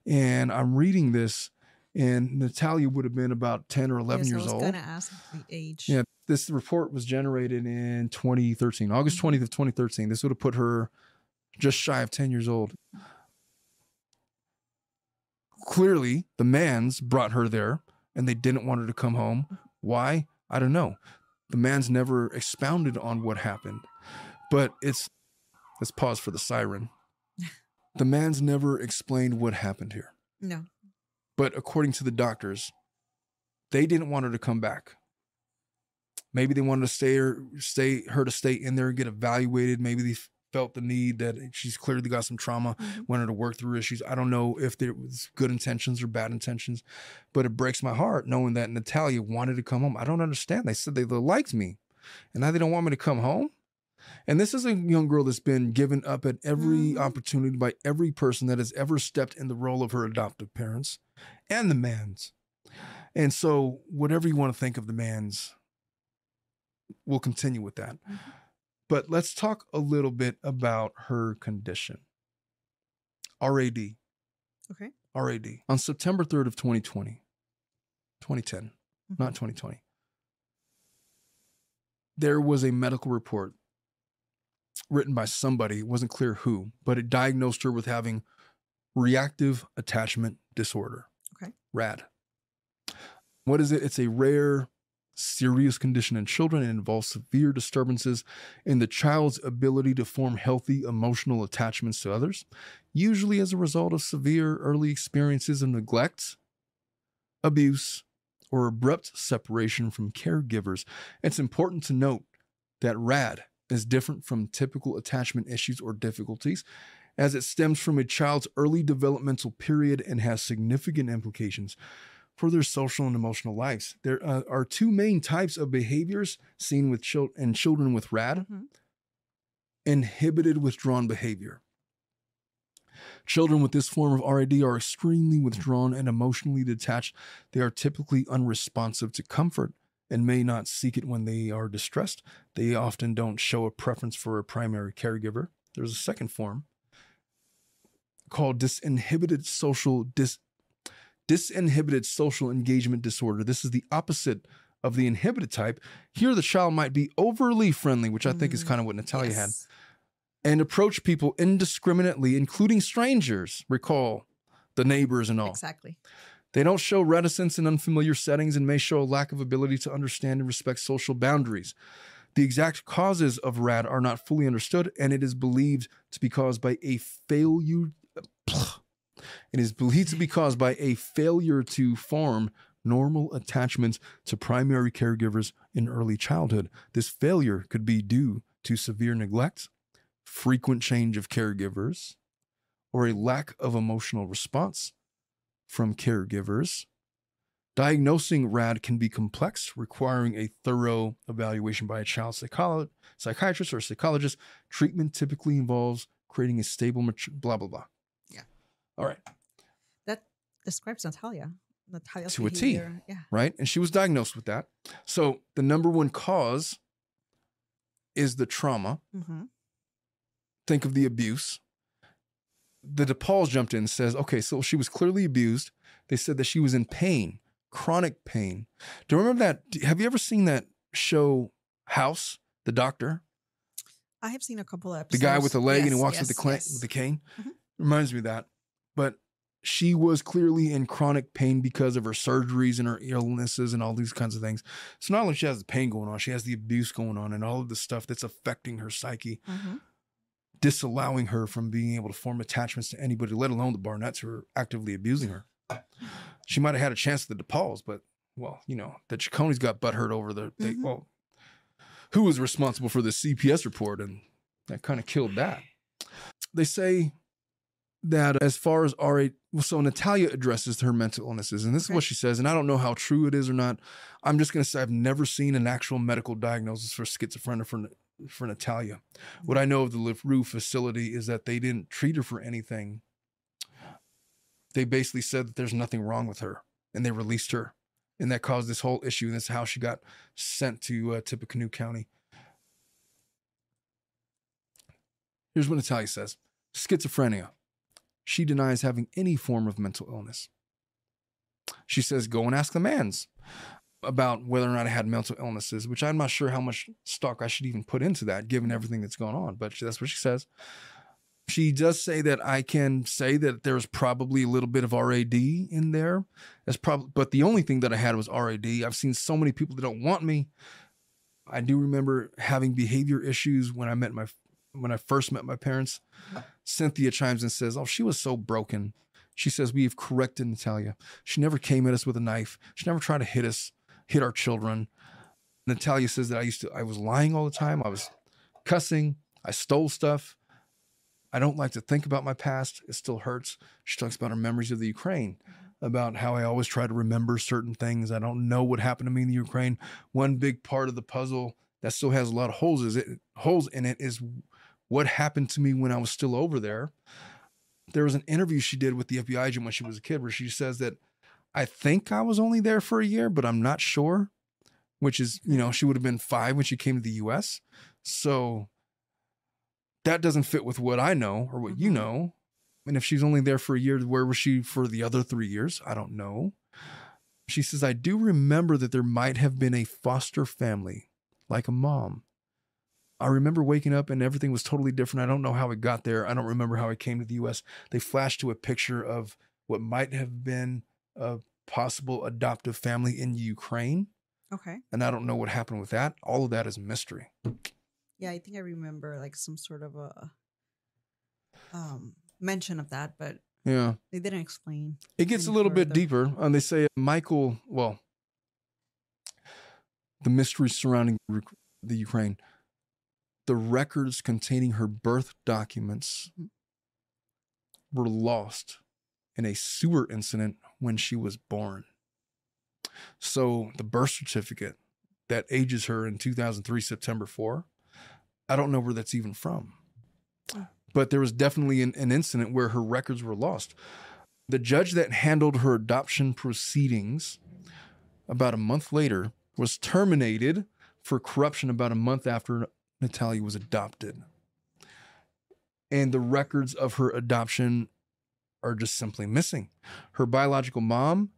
And I'm reading this and Natalia would have been about 10 or 11 Yes, years I was old. gonna ask the age. Yeah, this report was generated in 2013, August Mhm. 20th of 2013. This would have put her just shy of 10 years old. Clearly, the Manns brought her there and they didn't want her to come home. Why? I don't know. The Manns never expounded on what happened. But it's let's pause for the siren. The Manns never explained what happened here. No. But according to the doctors, they didn't want her to come back. Maybe they wanted to stay her, stay her to stay in there and get evaluated. Maybe they felt the need that she's clearly got some trauma, Mhm. wanted to work through issues. I don't know if there was good intentions or bad intentions, but it breaks my heart knowing that Natalia wanted to come home. I don't understand. They said they liked me, and now they don't want me to come home. And this is a young girl that's been given up at every Mhm. opportunity by every person that has ever stepped in the role of her adoptive parents and the Manns. And so, whatever you want to think of the Manns, we'll continue with that. Mhm. But let's talk a little bit about her condition. RAD. Okay. RAD. On September 3rd of 2020, 2010, Mhm. not 2020, there was a medical report written by somebody, it wasn't clear who, but it diagnosed her with having reactive attachment disorder. Okay. RAD. What is it? It's a rare, serious condition in children. and involves severe disturbances in the child's ability to form healthy emotional attachments to others, usually as a result of severe early experiences of neglect, abuse, or abrupt separation from caregivers. It's important to note that RAD is different from typical attachment issues or difficulties as it stems from a child's early developmental period and has significant implications for their social and emotional lives. There uh, are two main types of behaviors seen with chil- in children with RAD Mhm. inhibited withdrawn behavior. Children with this form of RAD are extremely withdrawn and emotionally detached. They are typically unresponsive to comfort and may not seek it when they are distressed. They often don't show a preference for a primary caregiver. There's a second form called disinhibited social dis disinhibited social engagement disorder. This is the opposite of the inhibited type. Here the child might be overly friendly, which I think is Mm, kind of what Natalia had and approach people indiscriminately, including strangers. Recall the neighbors and all. Exactly. They don't show reticence in unfamiliar settings and may show a lack of ability to understand and respect social boundaries. The exact causes of RAD are not fully understood, and it is believed to be caused by a failure. It is believed to be caused by a failure to form normal attachments to primary caregivers in early childhood. This failure could be due to severe neglect, frequent change of caregivers, or a lack of emotional response from caregivers. Diagnosing RAD can be complex, requiring a thorough evaluation by a child psycholo- psychiatrist or psychologist. Treatment typically involves creating a stable, blah, blah, blah. All right. That describes Natalia. Natalia's To a T. Yeah. right? And she was diagnosed with that. So the number one cause is the trauma. Mm-hmm. Think of the abuse. The DePauls jumped in and says, okay, so she was clearly abused. They said that she was in pain, chronic pain. Do you remember that? Have you ever seen that show House, the doctor? I have seen a couple of The guy with the leg and he Yes, walks with the yes, cla- yes. with the cane? Mhm. Reminds me of that. But she was clearly in chronic pain because of her surgeries and her illnesses and all these kinds of things. So not only she has the pain going on, she has the abuse going on and all of the stuff that's affecting her psyche, Mhm. disallowing her from being able to form attachments to anybody, let alone the Barnetts who are actively abusing her. She might have had a chance at the DePauls, but well, you know, the Chaconis got butthurt over the they, Mhm. well, who was responsible for the CPS report, and that kind of killed that. They say that as far as RA, well, so Natalia addresses her mental illnesses, and this is what she says, and I don't know how true it is or not. I'm just going to say I've never seen an actual medical diagnosis for schizophrenia for for Natalia. What I know of the LaRue facility is that they didn't treat her for anything. They basically said that there's nothing wrong with her, and they released her, and that caused this whole issue. And that's how she got sent to uh, Tippecanoe County. Here's what Natalia says: schizophrenia. She denies having any form of mental illness. She says, "Go and ask the Manns." about whether or not I had mental illnesses, which I'm not sure how much stock I should even put into that given everything that's going on. But that's what she says. She does say that I can say that there's probably a little bit of RAD in there. That's probably, but the only thing that I had was RAD. I've seen so many people that don't want me. I do remember having behavior issues when I met my when I first met my parents. Cynthia chimes and says, "Oh, she was so broken." She says, "We have corrected Natalia. She never came at us with a knife. She never tried to hit us." hit our children. Natalia says that I used to, I was lying all the time. I was cussing. I stole stuff. I don't like to think about my past. It still hurts. She talks about her memories of the Ukraine, about how I always try to remember certain things. I don't know what happened to me in the Ukraine. One big part of the puzzle that still has a lot of holes is it holes in it is what happened to me when I was still over there. There was an interview she did with the FBI agent when she was a kid where she says that I think I was only there for a year, but I'm not sure. Which is, you know, she would have been five when she came to the US. So that doesn't fit with what I know or what you Mhm. know. And if she's only there for a year, where was she for the other three years? I don't know. She says, I do remember that there might have been a foster family, like a mom. I remember waking up and everything was totally different. I don't know how it got there. I don't remember how it came to the US. They flashed to a picture of what might have been a possible adoptive family in Ukraine. Okay. And I don't know what happened with that. All of that is mystery. Yeah, I think I remember like some sort of a um mention of that, but Yeah. they didn't explain. It gets a little bit deeper. And they say Michael, well, the mystery surrounding the Ukraine, the records containing her birth documents were lost in a sewer incident when she was born. So the birth certificate that ages her in 2003, September 4, I don't know where that's even from. But there was definitely an, an incident where her records were lost. The judge that handled her adoption proceedings about a month later was terminated for corruption about a month after Natalia was adopted. And the records of her adoption are just simply missing. Her biological mom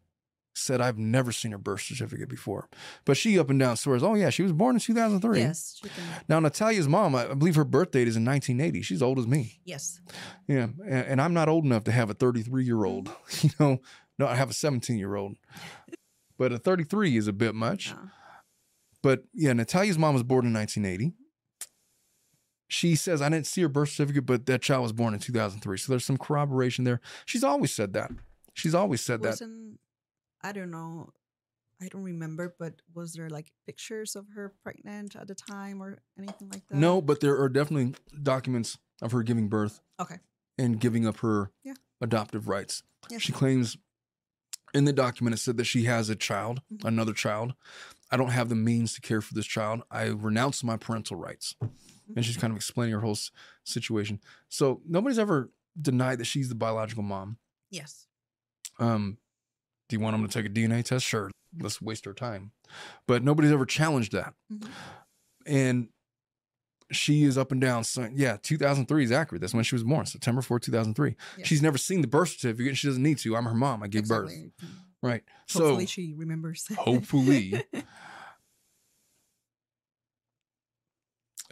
said, I've never seen her birth certificate before. But she up and down swears, oh, yeah, she was born in 2003. Yes. Now, Natalia's mom, I believe her birth date is in 1980. She's old as me. Yes. Yeah, and, and I'm not old enough to have a 33 year old. You know, no, I have a 17 year old, but a 33 is a bit much. But yeah, Natalia's mom was born in 1980. She says I didn't see her birth certificate, but that child was born in 2003. So there's some corroboration there. She's always said that. She's always said that. Wasn't I don't know. I don't remember, but was there like pictures of her pregnant at the time or anything like that? No, but there are definitely documents of her giving birth Okay. and giving up her Yeah. adoptive rights. She claims in the document it said that she has a child, Mhm. another child. I don't have the means to care for this child. I renounce my parental rights. And she's kind of explaining her whole s- situation. So nobody's ever denied that she's the biological mom. Yes. Um, do you want them to take a DNA test? Sure. Let's waste our time. But nobody's ever challenged that. Mhm. And she is up and down. So, yeah, 2003 is accurate. That's when she was born, September 4, 2003. Yes. She's never seen the birth certificate. and She doesn't need to. I'm her mom. I gave birth. Exactly. Right. Hopefully so she remembers. hopefully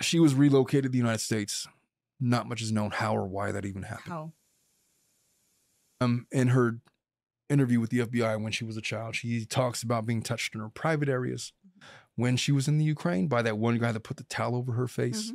she was relocated to the United States. Not much is known how or why that even happened. How? um, in her interview with the FBI when she was a child, she talks about being touched in her private areas when she was in the Ukraine by that one guy that put the towel over her face.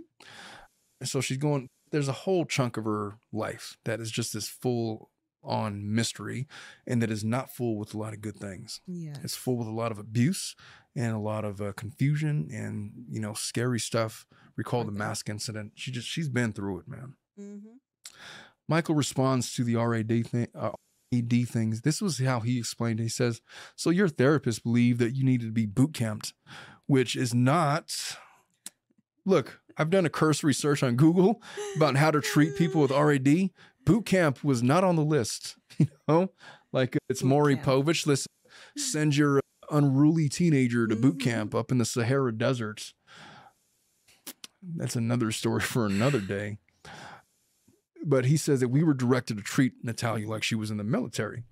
And so she's going, there's a whole chunk of her life that is just this full on mystery and that is not full with a lot of good things. Yeah. It's full with a lot of abuse and a lot of uh, confusion and, you know, scary stuff. Recall the mask incident. She just, she's been through it, man. Mm-hmm. Michael responds to the RAD thing, uh, ED things. This was how he explained it. He says, So your therapist believed that you needed to be boot camped, which is not. Look, I've done a cursory search on Google about how to treat people with RAD. Boot camp was not on the list. You know, like it's Boot Maury camp. Povich. Listen, send your unruly teenager to boot Mhm. camp up in the Sahara Desert. That's another story for another day but he says that we were directed to treat Natalia like she was in the military.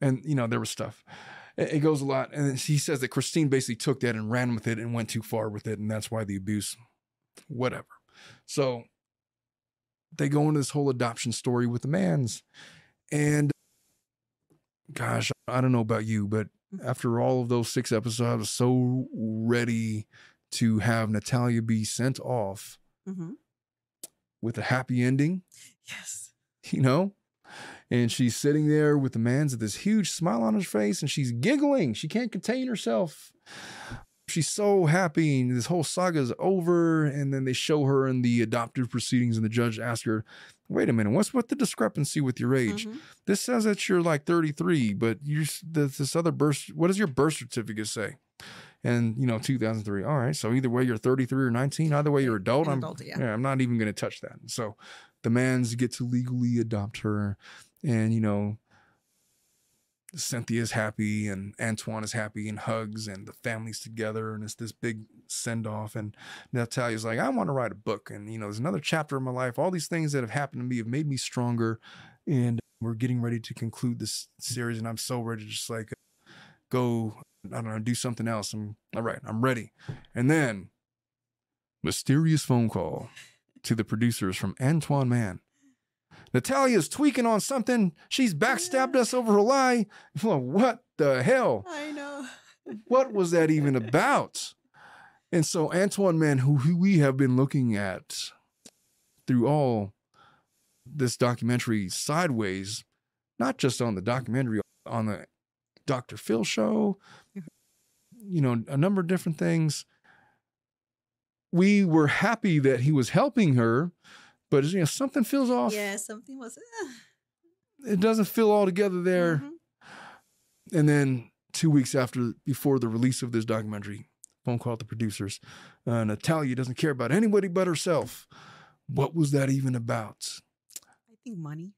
And, you know, there was stuff. It, it goes a lot. And he says that Christine basically took that and ran with it and went too far with it. And that's why the abuse, whatever. So they go into this whole adoption story with the Manns. And gosh, I don't know about you, but after all of those six episodes, I was so ready to have Natalia be sent off Mm-hmm. with a happy ending, Yes. you know? And she's sitting there with the Manns with this huge smile on her face and she's giggling. She can't contain herself. She's so happy. And this whole saga is over. And then they show her in the adoptive proceedings, and the judge asks her, Wait a minute, what's what the discrepancy with your age? Mhm. This says that you're like 33, but you're s- this, this other birth. What does your birth certificate say? And you know, 2003. All right, so either way, you're 33 or 19. Either way, you're adult. An I'm adult, yeah. yeah, I'm not even going to touch that. So the Manns get to legally adopt her, and you know, Cynthia's happy and Antoine is happy and hugs and the family's together and it's this big send off. And Natalia's like, I want to write a book. And, you know, there's another chapter of my life. All these things that have happened to me have made me stronger. And we're getting ready to conclude this series. And I'm so ready to just like go, I don't know, do something else. I'm all right, I'm ready. And then mysterious phone call to the producers from Antoine Mann. Natalia's tweaking on something. She's backstabbed us over a lie. What the hell? I know. What was that even about? And so Antoine Mann, who, who we have been looking at through all this documentary sideways, not just on the documentary, on the Dr. Phil show, you know, a number of different things. We were happy that he was helping her, but you know, something feels off. Yeah, something was. uh, It doesn't feel all together there. mhm. And then two weeks after, before the release of this documentary, phone call to the producers. Uh, Natalia doesn't care about anybody but herself. What was that even about? I think money.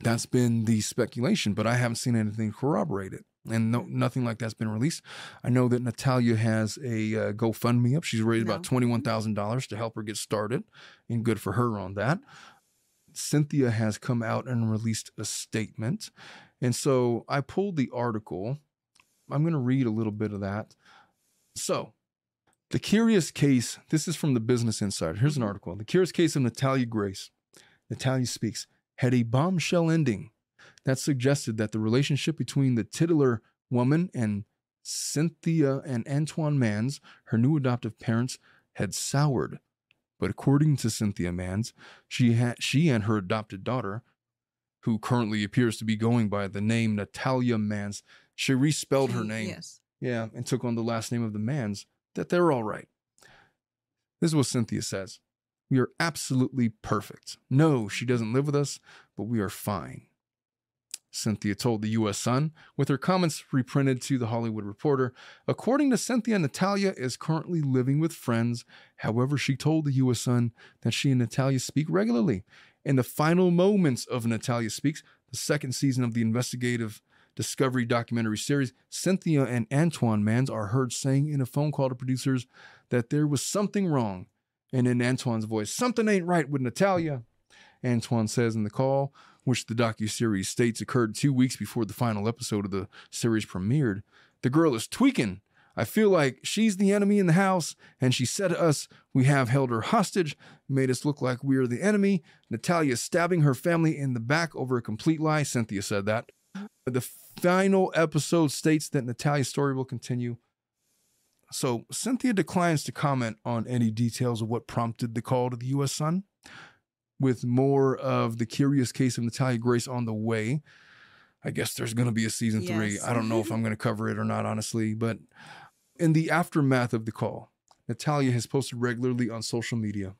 That's been the speculation, but I haven't seen anything corroborate it. And no, nothing like that's been released. I know that Natalia has a uh, GoFundMe up. She's raised about No. thousand dollars to help her get started, and good for her on that. Cynthia has come out and released a statement, and so I pulled the article. I'm going to read a little bit of that. So, the curious case. This is from the Business Insider. Here's an article. The curious case of Natalia Grace. Natalia speaks had a bombshell ending that suggested that the relationship between the titular woman and Cynthia and Antoine Manns, her new adoptive parents, had soured. But according to Cynthia Manns, she had she and her adopted daughter, who currently appears to be going by the name Natalia Manns, she respelled her name. Yes. Yeah, and took on the last name of the Manns, that they're all right. This is what Cynthia says. We are absolutely perfect. No, she doesn't live with us, but we are fine. Cynthia told the U.S. Sun, with her comments reprinted to the Hollywood Reporter. According to Cynthia, Natalia is currently living with friends. However, she told the U.S. Sun that she and Natalia speak regularly. In the final moments of Natalia Speaks, the second season of the investigative Discovery documentary series, Cynthia and Antoine Manns are heard saying in a phone call to producers that there was something wrong. And in Antoine's voice, something ain't right with Natalia. Antoine says in the call, which the docu-series states occurred two weeks before the final episode of the series premiered, the girl is tweaking. I feel like she's the enemy in the house, and she said to us, We have held her hostage, made us look like we are the enemy. Natalia stabbing her family in the back over a complete lie. Cynthia said that. The final episode states that Natalia's story will continue. So Cynthia declines to comment on any details of what prompted the call to the U.S. Sun. With more of the curious case of Natalia Grace on the way, I guess there's going to be a season three. I don't know if I'm going to cover it or not, honestly. But in the aftermath of the call, Natalia has posted regularly on social media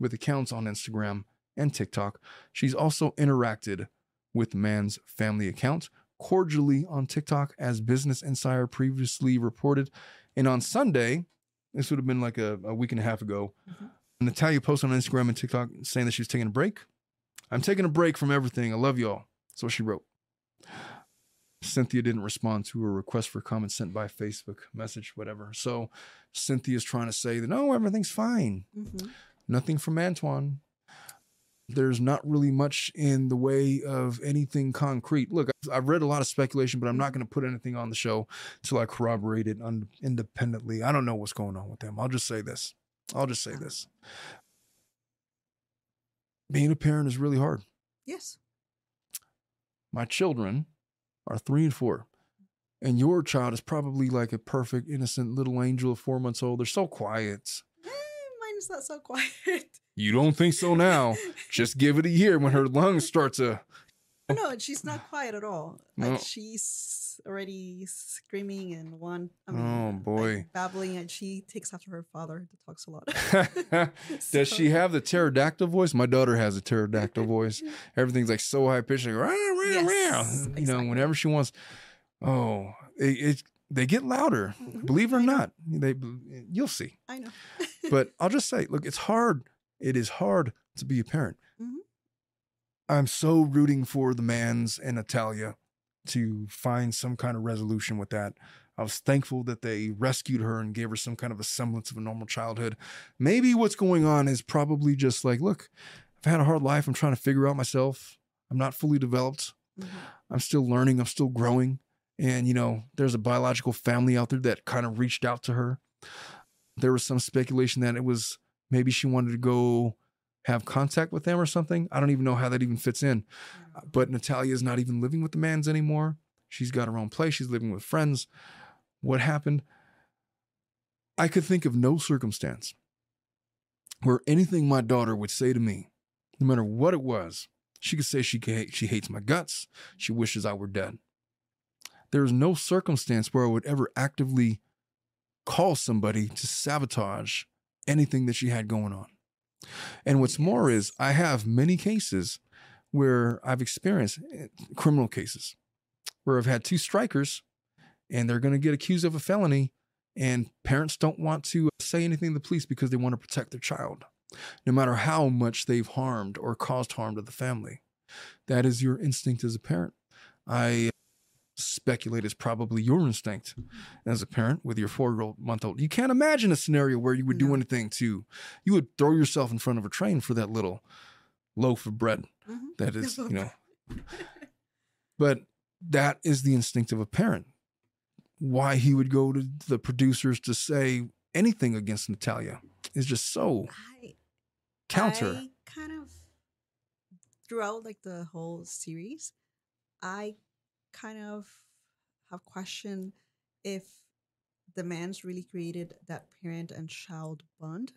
with accounts on Instagram and TikTok. She's also interacted with Manns' family account cordially on TikTok, as Business Insider previously reported. And on Sunday, this would have been like a, a week and a half ago, Mhm. Natalia posted on Instagram and TikTok saying that she was taking a break. I'm taking a break from everything. I love y'all. That's what she wrote. Cynthia didn't respond to a request for comment sent by Facebook message, whatever. So Cynthia's trying to say that no, everything's fine. Mhm. Nothing from Antoine. There's not really much in the way of anything concrete. Look, I've read a lot of speculation, but I'm not going to put anything on the show till I corroborate it un- independently. I don't know what's going on with them. I'll just say this. I'll just say this. Being a parent is really hard. Yes. My children are three and four. And your child is probably like a perfect, innocent little angel of four months old. They're so quiet. Eh, mine's not so quiet. You don't think so now. Just give it a year when her lungs start to. No, she's not quiet at all. Like No. she's already screaming and one. I mean, Oh, like, boy. babbling, and she takes after her father. That talks a lot. Does she have the pterodactyl voice? My daughter has a pterodactyl voice. Everything's like so high pitched. Like, "Rah, rah, rah." Yes, You know, whenever she wants. Oh, it, it they get louder. Mhm, Believe it or not, they you'll see. I know. but I'll just say, look, it's hard. It is hard to be a parent. Mhm. I'm so rooting for the Manns and Natalia to find some kind of resolution with that. I was thankful that they rescued her and gave her some kind of a semblance of a normal childhood. Maybe what's going on is probably just like, look, I've had a hard life. I'm trying to figure out myself. I'm not fully developed. Mhm. I'm still learning. I'm still growing. And, you know, there's a biological family out there that kind of reached out to her. There was some speculation that it was maybe she wanted to go have contact with them or something. I don't even know how that even fits in. Uh, but Natalia is not even living with the Manns anymore. She's got her own place. She's living with friends. What happened? I could think of no circumstance where anything my daughter would say to me, no matter what it was, she could say she she hates my guts. She wishes I were dead. There's no circumstance where I would ever actively call somebody to sabotage anything that she had going on. And what's more is I have many cases where I've experienced eh, criminal cases where I've had two strikers and they're going to get accused of a felony and parents don't want to say anything to the police because they want to protect their child no matter how much they've harmed or caused harm to the family. That is your instinct as a parent. I speculate is probably your instinct as a parent with your four-year-old month old you can't imagine a scenario where you would do No. anything to you would throw yourself in front of a train for that little loaf of bread Mhm. that is you know but that is the instinct of a parent why he would go to the producers to say anything against natalia is just so I counter I kind of throughout like the whole series, I kind of have questioned if the Manns really created that parent and child bond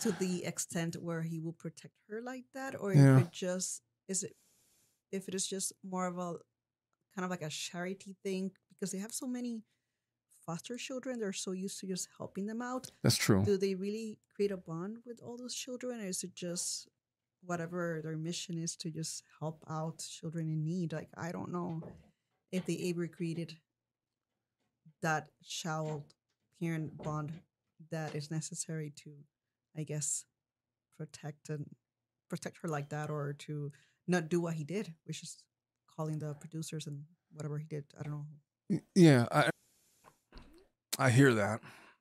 to the extent where he will protect her like that, or Yeah. if it just is it if it is just more of a kind of like a charity thing? Because they have so many foster children, they're so used to just helping them out. That's true. Do they really create a bond with all those children? Or is it just whatever their mission is to just help out children in need like i don't know if they ever created that child parent bond that is necessary to i guess protect and protect her like that or to not do what he did, which is calling the producers and whatever he did. I don't know. Yeah, I I hear that.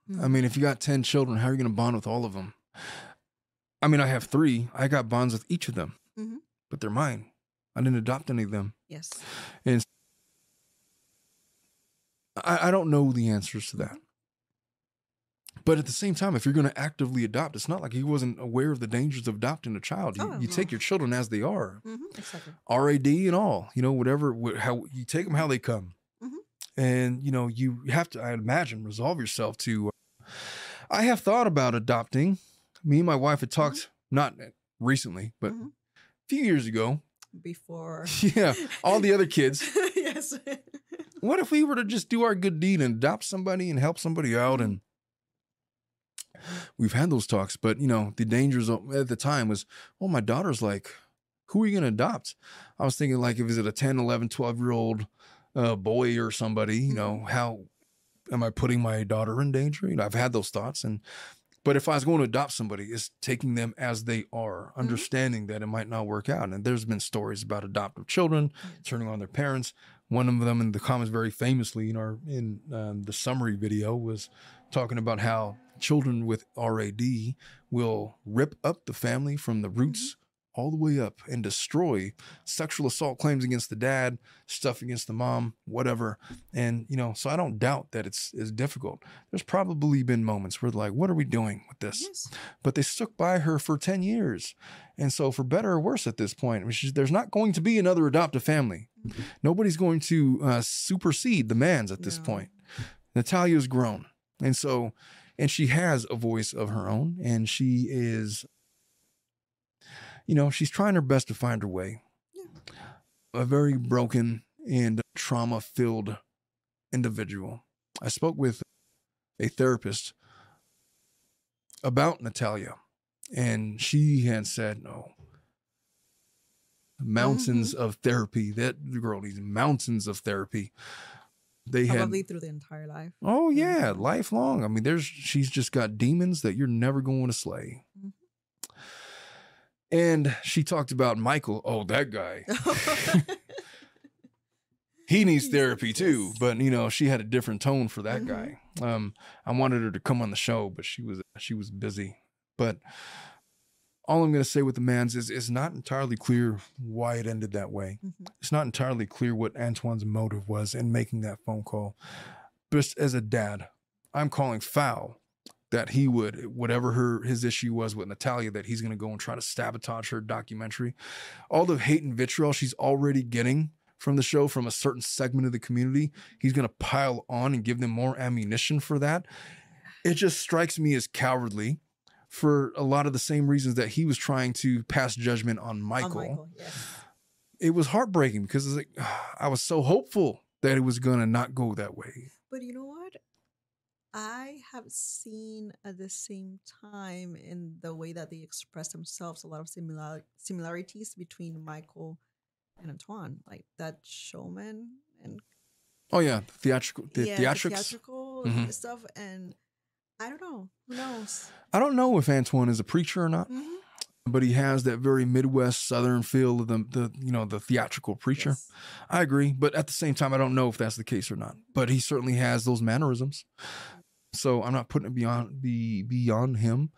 I Mhm. mean, if you got 10 children, how are you going to bond with all of them? I mean, I have 3. I got bonds with each of them. Mhm. But they're mine. I didn't adopt any of them. Yes. I, I don't know the answers to that. But at the same time, if you're going to actively adopt, it's not like he wasn't aware of the dangers of adopting a child. You, Oh, you take your children as they are, hmm Exactly. RAD and all, you know, whatever, wh- how you take them how they come. Mhm. And, you know, you have to, I imagine, resolve yourself to. Uh, I have thought about adopting. Me and my wife had talked, not recently, but Mhm. a few years ago. Before. Yeah, all the other kids. yes. what if we were to just do our good deed and adopt somebody and help somebody out and we've had those talks but you know the dangers at the time was well my daughter's like who are you going to adopt i was thinking like if is it a 10 11 12 year old uh, boy or somebody you know how am i putting my daughter in danger you know i've had those thoughts and but if i was going to adopt somebody it's taking them as they are understanding that it might not work out. And there's been stories about adoptive children turning on their parents. One of them in the comments very famously in our in um, the summary video was talking about how children with RAD will rip up the family from the roots all the way up and destroy sexual assault claims against the dad, stuff against the mom, whatever. And you know, so I don't doubt that it's it's difficult. There's probably been moments where like, what are we doing with this? yes. but they stuck by her for 10 years. And so, for better or worse at this point, is, there's not going to be another adoptive family. Nobody's going to uh, supersede the Manns at this No. point. Natalia's grown. And so, and she has a voice of her own, and she is, you know, she's trying her best to find her way. A very broken and trauma filled individual. I spoke with a therapist about Natalia, and she had said, "No, mountains of therapy. That girl needs mountains of therapy." They had, Probably through the entire life. oh yeah, Mhm. lifelong. I mean, there's she's just got demons that you're never going to slay. Mhm. And she talked about Michael. Oh, that guy. he needs therapy too but you know she had a different tone for that Mhm. guy um i wanted her to come on the show but she was she was busy but all i'm going to say with the Manns is it's not entirely clear why it ended that way Mhm. it's not entirely clear what antoine's motive was in making that phone call just as a dad i'm calling foul that he would whatever her his issue was with natalia that he's going to go and try to sabotage her documentary all the hate and vitriol she's already getting from the show from a certain segment of the community he's going to pile on and give them more ammunition for that it just strikes me as cowardly for a lot of the same reasons that he was trying to pass judgment on On michael, yes. it was heartbreaking because it's like i was so hopeful that it was going to not go that way But you know what? I have seen at the same time in the way that they express themselves a lot of similar similarities between Michael and Antoine, like that showman and oh yeah the theatrical the yeah, theatrics theatrical Mhm. stuff. And I don't know. Who knows? i don't know if antoine is a preacher or not Mhm. but he has that very midwest southern feel of the, the you know the theatrical preacher Yes. I agree, but at the same time, I don't know if that's the case or not. But he certainly has those mannerisms, so I'm not putting it beyond be beyond him.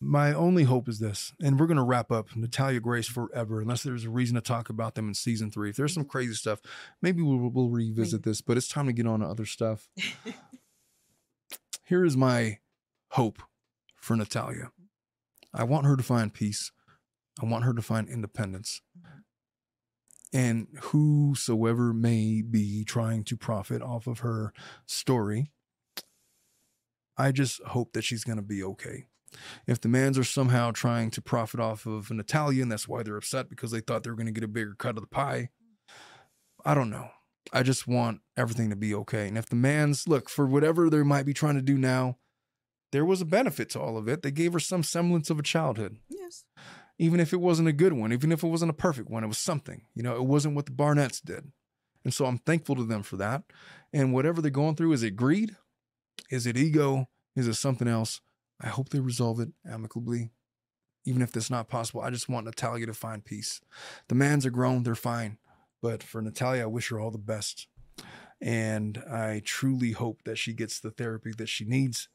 My only hope is this, and we're gonna wrap up Natalia Grace forever, unless there's a reason to talk about them in season three. If there's some mm-hmm. crazy stuff, maybe we'll we'll revisit this. But it's time to get on to other stuff. Here is my hope for Natalia. I want her to find peace. I want her to find independence. Mm-hmm. And whosoever may be trying to profit off of her story, I just hope that she's going to be okay. If the Manns are somehow trying to profit off of an Italian, that's why they're upset because they thought they were going to get a bigger cut of the pie, I don't know. I just want everything to be okay. And if the Manns look for whatever they might be trying to do now, there was a benefit to all of it. They gave her some semblance of a childhood, yes. even if it wasn't a good one, even if it wasn't a perfect one. It was something, you know, it wasn't what the Barnetts did. And so I'm thankful to them for that. And whatever they're going through, is it greed? Is it ego? Is it something else? I hope they resolve it amicably. even if that's not possible. I just want Natalia to find peace. The Manns are grown, they're fine. But for Natalia, I wish her all the best. And I truly hope that she gets the therapy that she needs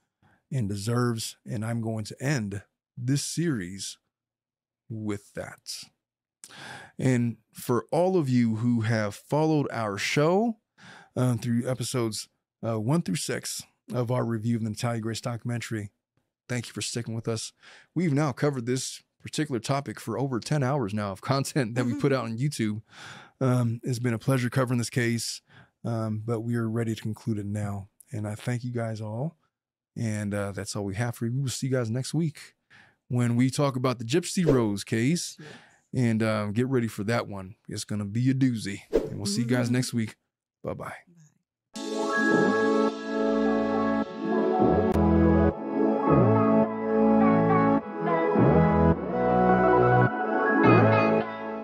and deserves. And I'm going to end this series with that. And for all of you who have followed our show uh, through episodes uh, one through six of our review of the Natalia Grace documentary, thank you for sticking with us. We've now covered this particular topic for over 10 hours now of content that we put out on YouTube. Um, it's been a pleasure covering this case, um, but we are ready to conclude it now. And I thank you guys all. And uh, that's all we have for you. We will see you guys next week when we talk about the Gypsy Rose case. And um, get ready for that one. It's going to be a doozy. And we'll see you guys next week. Bye bye.